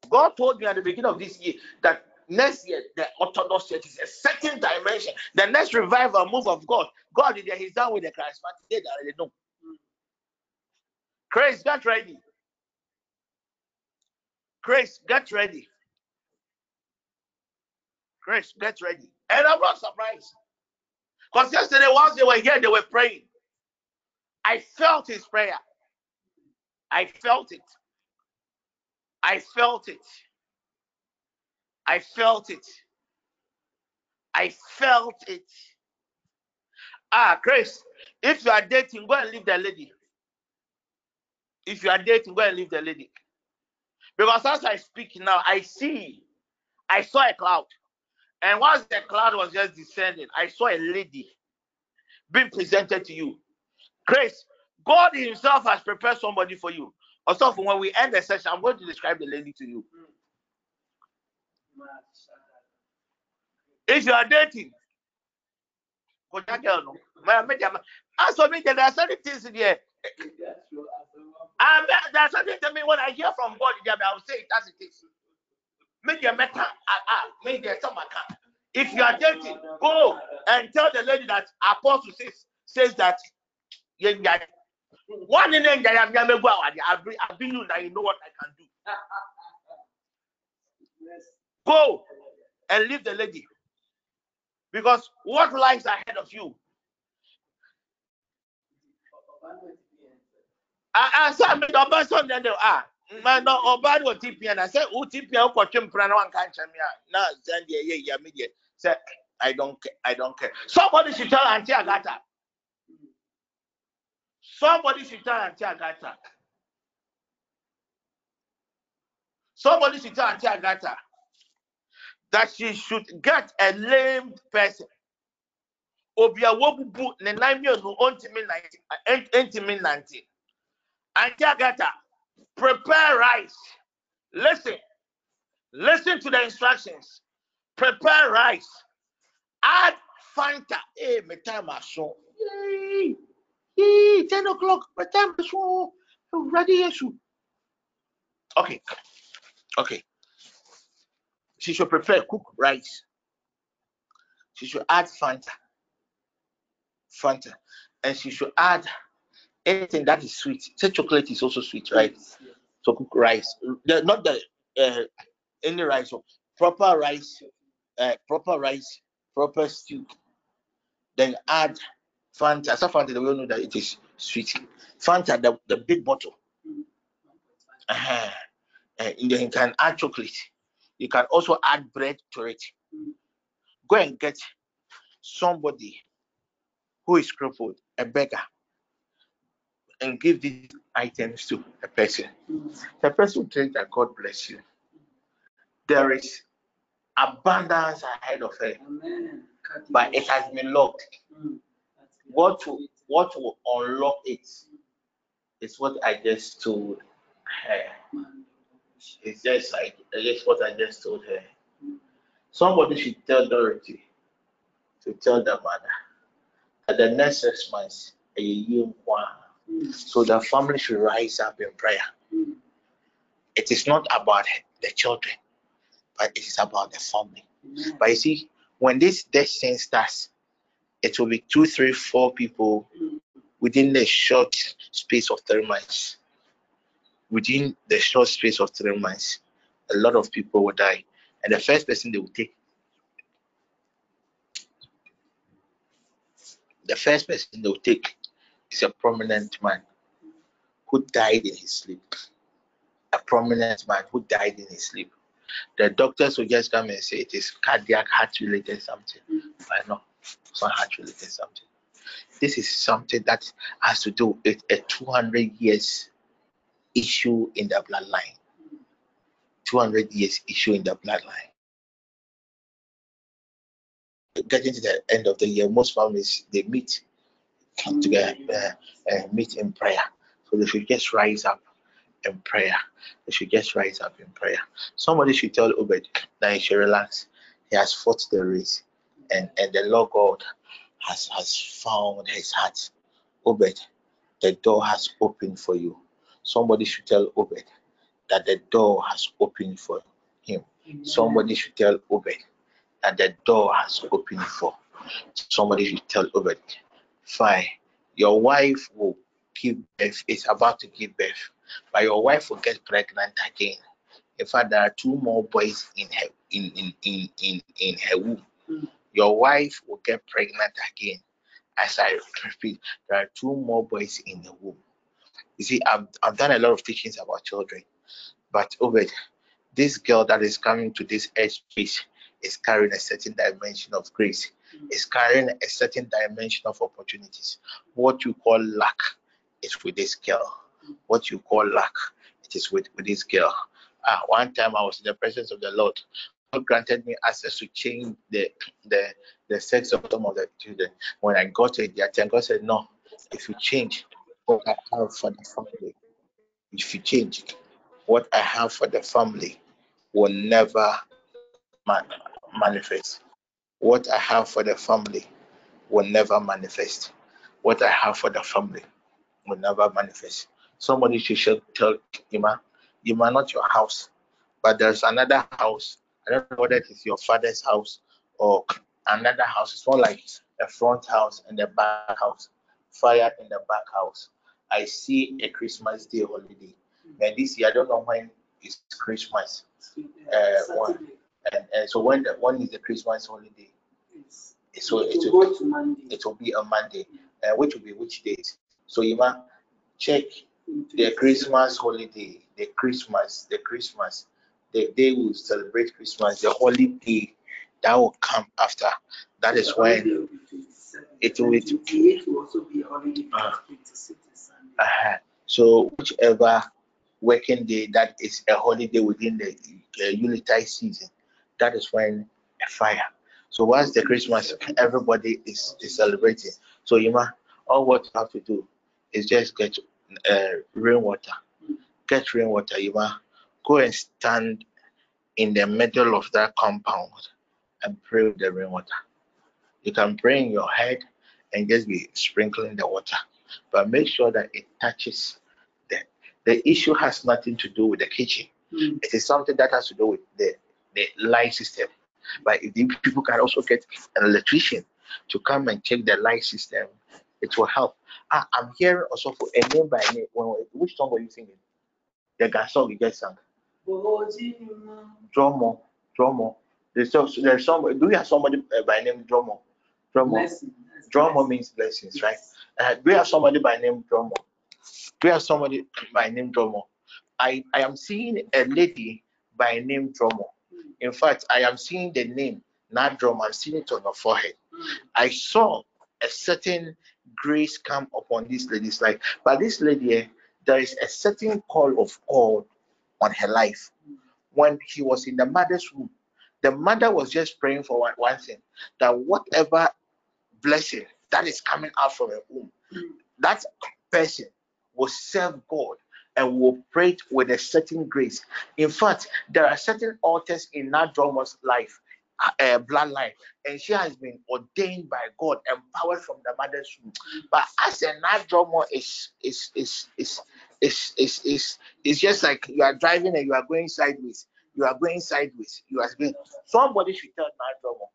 God told me at the beginning of this year that next year the Orthodox Church is a certain dimension. The next revival move of God, God is there. He's done with the charismatic. They already know. Chris, get ready. Chris, get ready. Chris, get ready. And I'm not surprised. Because yesterday, whilst they were here, they were praying. I felt his prayer. I felt it. I felt it. I felt it. I felt it. Ah, Chris, if you are dating, go and leave the lady. If you are dating, go and leave the lady. Because as I speak now, I see, I saw a cloud. And once the cloud was just descending, I saw a lady being presented to you. Grace, God Himself has prepared somebody for you. Also, when we end the session, I'm going to describe the lady to you. If you are dating, go. As for me, there are certain things in there. And there are certain things when I hear from God, I will say it as it is. Make your matter, ah, ah make your stomach. Ah. If you are dating, go and tell the lady that Apostle says says that one in I've been you now, you know what I can do. Go and leave the lady. Because what lies ahead of you? Ah, I said, the person then ah, man, no, Obad was TPN. I said, Who TPN for Chimpran one can't tell me. No, send yeah, yeah, yeah, media. Say, I don't care. I don't care. Somebody should tell Auntie Agatha. Somebody should tell Auntie Agatha. Somebody should tell Auntie Agatha that she should get a lame person. Obi a wobubu ne nan mmienu ontimi nante entimi nante. Auntie Agatha, prepare rice. Listen, listen to the instructions. Prepare rice. Add Fanta. Eh, hey, my time is so. Yay, yay, ten o'clock. My time is so. Ready, issue. Okay, okay. She should prepare cook rice. She should add Fanta. Fanta. And she should add anything that is sweet. Say chocolate is also sweet, right? So cook rice. The, not the uh, any rice, proper rice, uh, proper rice, proper stew. Then add Fanta. As a Fanta, we all know that it is sweet. Fanta, the, the big bottle. Uh-huh. Uh, and then you can add chocolate. You can also add bread to it. Go and get somebody who is crippled, a beggar, and give these items to a person. The person will think that God bless you. There is abundance ahead of her, but it has been locked. What will, what will unlock it is what I just told her. It's just like just what I just told her. Somebody should tell Dorothy to tell the mother that the next six months a year one So the family should rise up in prayer. It is not about the children, but it is about the family. But you see, when this death sense starts, it will be two, three, four people within the short space of three months. Within the short space of three months, a lot of people will die. And the first person they will take, the first person they will take is a prominent man who died in his sleep. A prominent man who died in his sleep. The doctors will just come and say it is cardiac heart related something. I know it's not heart related something. This is something that has to do with a 200 years issue in the bloodline. 200 years issue in the bloodline. Getting to the end of the year, most families they meet, come together, uh, uh, meet in prayer. So they should just rise up in prayer. They should just rise up in prayer. Somebody should tell Obed that he should relax. He has fought the race, and and the Lord God has has found his heart. Obed, the door has opened for you. Somebody should tell Obed that the door has opened for him. Somebody should tell Obed that the door has opened for. Somebody should tell Obed, fine, your wife will give birth, is about to give birth, but your wife will get pregnant again. In fact, there are two more boys in her in in in in, in her womb. Hmm. Your wife will get pregnant again. As I repeat, there are two more boys in the womb. You see, I've, I've done a lot of teachings about children, but Obed, this girl that is coming to this edge space is carrying a certain dimension of grace, is carrying a certain dimension of opportunities. What you call luck is with this girl. What you call luck, it is with, with this girl. Uh, one time I was in the presence of the Lord. God granted me access to change the the the sex of some of the children. When I got to the attempt, God said, No, if you change what I have for the family, if you change what I have for the family will never man- manifest. What I have for the family will never manifest. What I have for the family will never manifest. Somebody should tell Ima, Ima, not your house, but there's another house. I don't know whether it is your father's house or another house. It's more like a front house and a back house. Fire in the back house. I see a Christmas Day holiday. And this year, I don't know when is Christmas. Uh, one, and, and so when the, when is the Christmas holiday? So it will, it will be a Monday, uh, which will be which date? So you might check the Christmas holiday, the Christmas, the Christmas, the day we celebrate Christmas, the holiday that will come after. That is when it will It will also be. Uh, uh, so whichever working day that is a holiday within the uh, season, that is when a fire. So once the Christmas, everybody is, is celebrating. So you know, all what you have to do is just get uh, rainwater. Get rainwater, you know, go and stand in the middle of that compound and pray with the rainwater. You can pray in your head and just be sprinkling the water, but make sure that it touches the. The issue has nothing to do with the kitchen. Mm. It is something that has to do with the the light system. But if the people can also get an electrician to come and check the light system, it will help. Ah, I'm hearing also for a name by name. When- Which song were you singing? The gas song you just sang. Dromo, Dromo. There's there's some. Do you have somebody by name Dromo? Dromo. Dromo means blessings, right? Uh, do you have somebody by name Dromo? Do you have somebody by name Dromo? I, I am seeing a lady by name Dromo. In fact, I am seeing the name not Dromo. I'm seeing it on her forehead. I saw a certain grace come upon this lady's life. But this lady, eh, there is a certain call of God on her life. When she was in the mother's womb, the mother was just praying for one, one thing that whatever blessing that is coming out from her womb, that person will serve God and we operate with a certain grace. In fact, there are certain altars in Nadrama's life, uh, uh, bloodline, and she has been ordained by God, empowered from the mother's womb. But as a Nadrama is is is is is is is it's just like you are driving and you are going sideways. You are going sideways. You are going. Somebody should tell Nadrama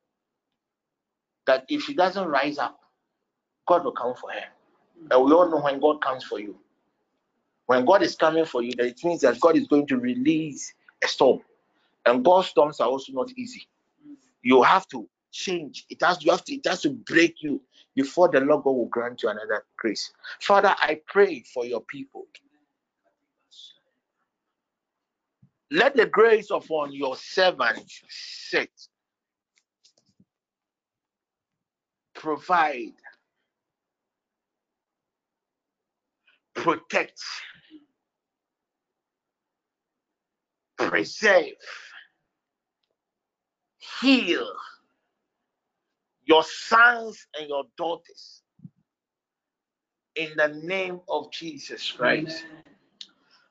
that if she doesn't rise up, God will come for her. And we all know when God comes for you, when God is coming for you, that it means that God is going to release a storm. And God's storms are also not easy. You have to change. It has you have to it has to break you before the Lord God will grant you another grace. Father, I pray for your people. Let the grace upon your servant set. Provide. Protect. Preserve heal your sons and your daughters in the name of Jesus Christ. Amen.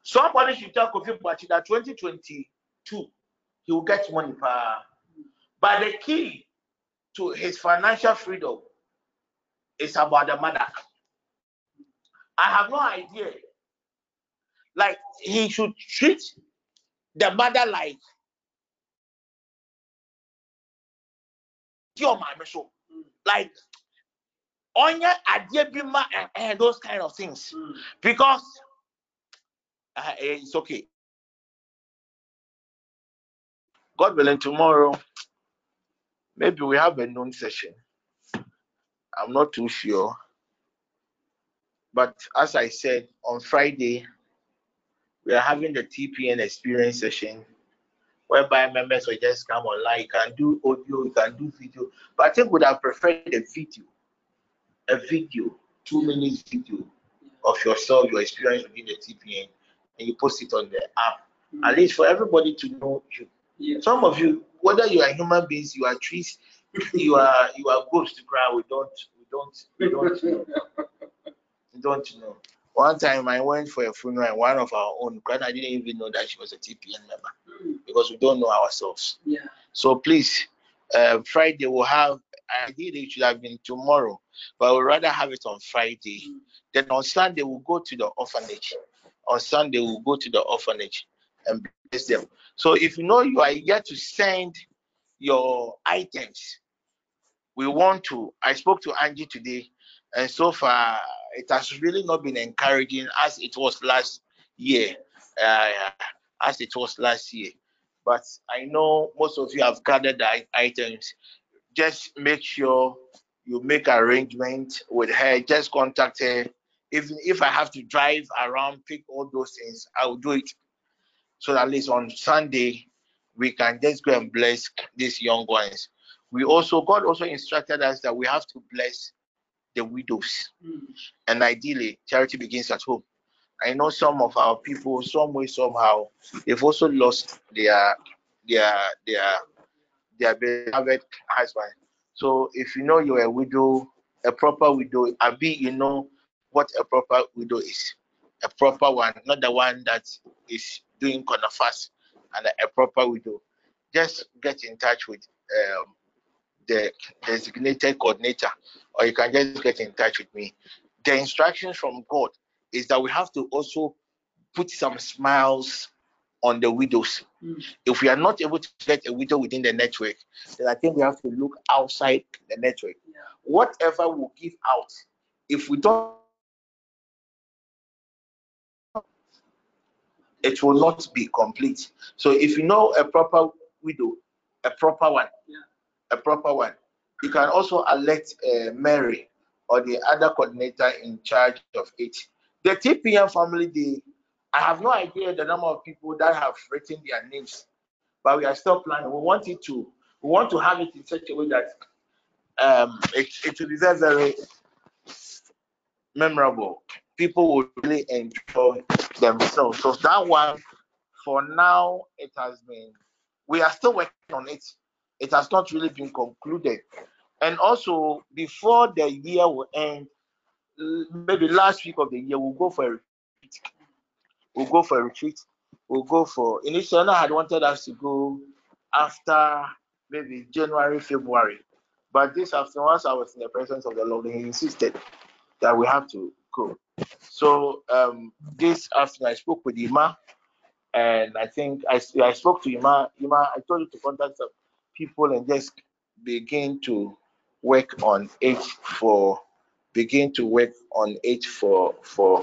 Somebody should tell Kofi Boakye that 2022 he will get money. But the key to his financial freedom is about the mother. I have no idea. Like he should treat the mother like your mama so. Like onye idea bi ma and those kind of things. Because uh, eh, it's okay. God willing tomorrow maybe we have a noon session. I'm not too sure. But as i said on friday we are having the tpn experience session whereby members will just come online. You can do audio, you can do video. But I think we would have preferred a video, a video, two minutes video of yourself, your experience within the TPN, and you post it on the app. Mm-hmm. At least for everybody to know you. Yeah. Some of you, whether you are human beings, you are trees, you are you are ghosts to cry. We don't we don't we don't know. we don't know. One time I went for a funeral one of our own, because I didn't even know that she was a TPN member because we don't know ourselves. Yeah. So please, uh, Friday we'll have, ideally it should have been tomorrow, but we'd rather have it on Friday. Mm. Then on Sunday we'll go to the orphanage. On Sunday we'll go to the orphanage and bless them. So if you know you are yet to send your items, we want to. I spoke to Angie today, and so far it has really not been encouraging as it was last year, uh, as it was last year. But I know most of you have gathered the items. Just make sure you make arrangement with her. Just contact her. Even if I have to drive around, pick all those things, I will do it. So at least on Sunday, we can just go and bless these young ones. We also, God also instructed us that we have to bless the widows. Mm. And ideally, charity begins at home. I know some of our people, some way, somehow, they've also lost their their their their beloved husband. So if you know you're a widow, a proper widow, a be you know what a proper widow is. A proper one, not the one that is doing fast, and a, a proper widow. Just get in touch with um, the designated coordinator, or you can just get in touch with me. The instructions from God is that we have to also put some smiles on the widows. Mm. If we are not able to get a widow within the network, then I think we have to look outside the network. Yeah. Whatever we give out, if we don't, it will not be complete. So if you know a proper widow, a proper one, yeah a proper one. You can also elect uh, Mary or the other coordinator in charge of it. The TPN family, they, I have no idea the number of people that have written their names, but we are still planning. We want it to, we want to have it in such a way that um, it, it very memorable. People will really enjoy themselves. So that one, for now, it has been. We are still working on it it has not really been concluded. And also, before the year will end, maybe last week of the year, we'll go for a retreat. We'll go for a retreat. We'll go for initially I had wanted us to go after maybe January, February. But this afternoon, once I was in the presence of the Lord, he insisted that we have to go. So um, this afternoon, I spoke with Ima, and I think I, I spoke to Ima. Ima, I told you to contact people and just begin to work on it for begin to work on it for for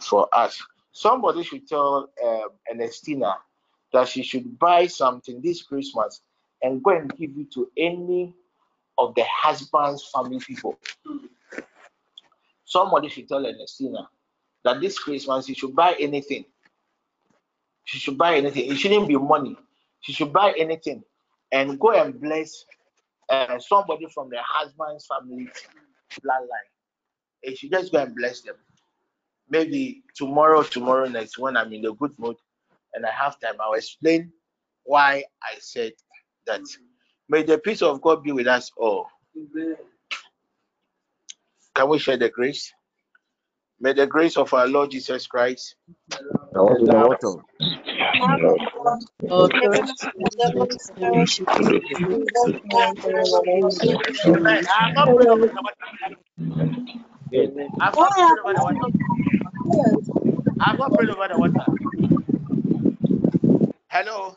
for us. Somebody should tell um, Ernestina that she should buy something this Christmas and go and give it to any of the husband's family people. Somebody should tell Ernestina that this Christmas she should buy anything. She should buy anything. It shouldn't be money. She should buy anything and go and bless uh, somebody from the husband's family bloodline. And she just go and bless them. Maybe tomorrow, tomorrow next, when I'm in a good mood and I have time, I'll explain why I said that. May the peace of God be with us all. Can we share the grace? May the grace of our Lord Jesus Christ. Hello.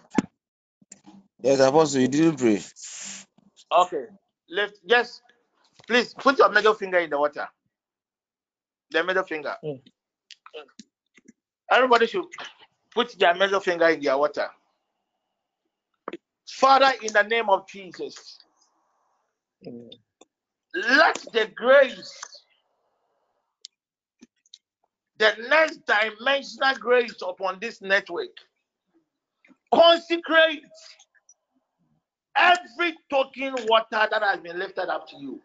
Yes, Apostle, you didn't pray. Okay. Lift. Just please put your middle finger in the water. The middle finger. Mm. Everybody should put their middle finger in their water. Father, in the name of Jesus, let the grace, the next dimensional grace upon this network, consecrate every token water that has been lifted up to you.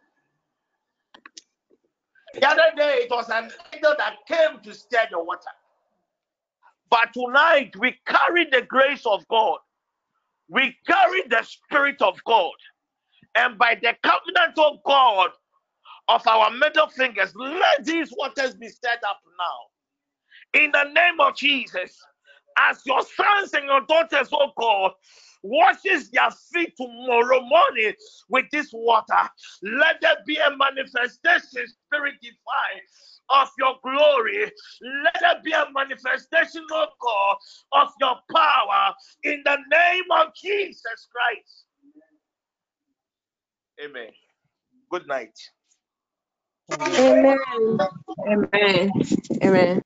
The other day, it was an angel that came to stir the water. But tonight, we carry the grace of God, we carry the Spirit of God, and by the covenant of God of our middle fingers, let these waters be stirred up now. In the name of Jesus, as your sons and your daughters, oh God, washes their feet tomorrow morning with this water. Let there be a manifestation, Spirit divine, of your glory. Let there be a manifestation, of God, of your power in the name of Jesus Christ. Amen. Good night. Amen. Amen. Amen.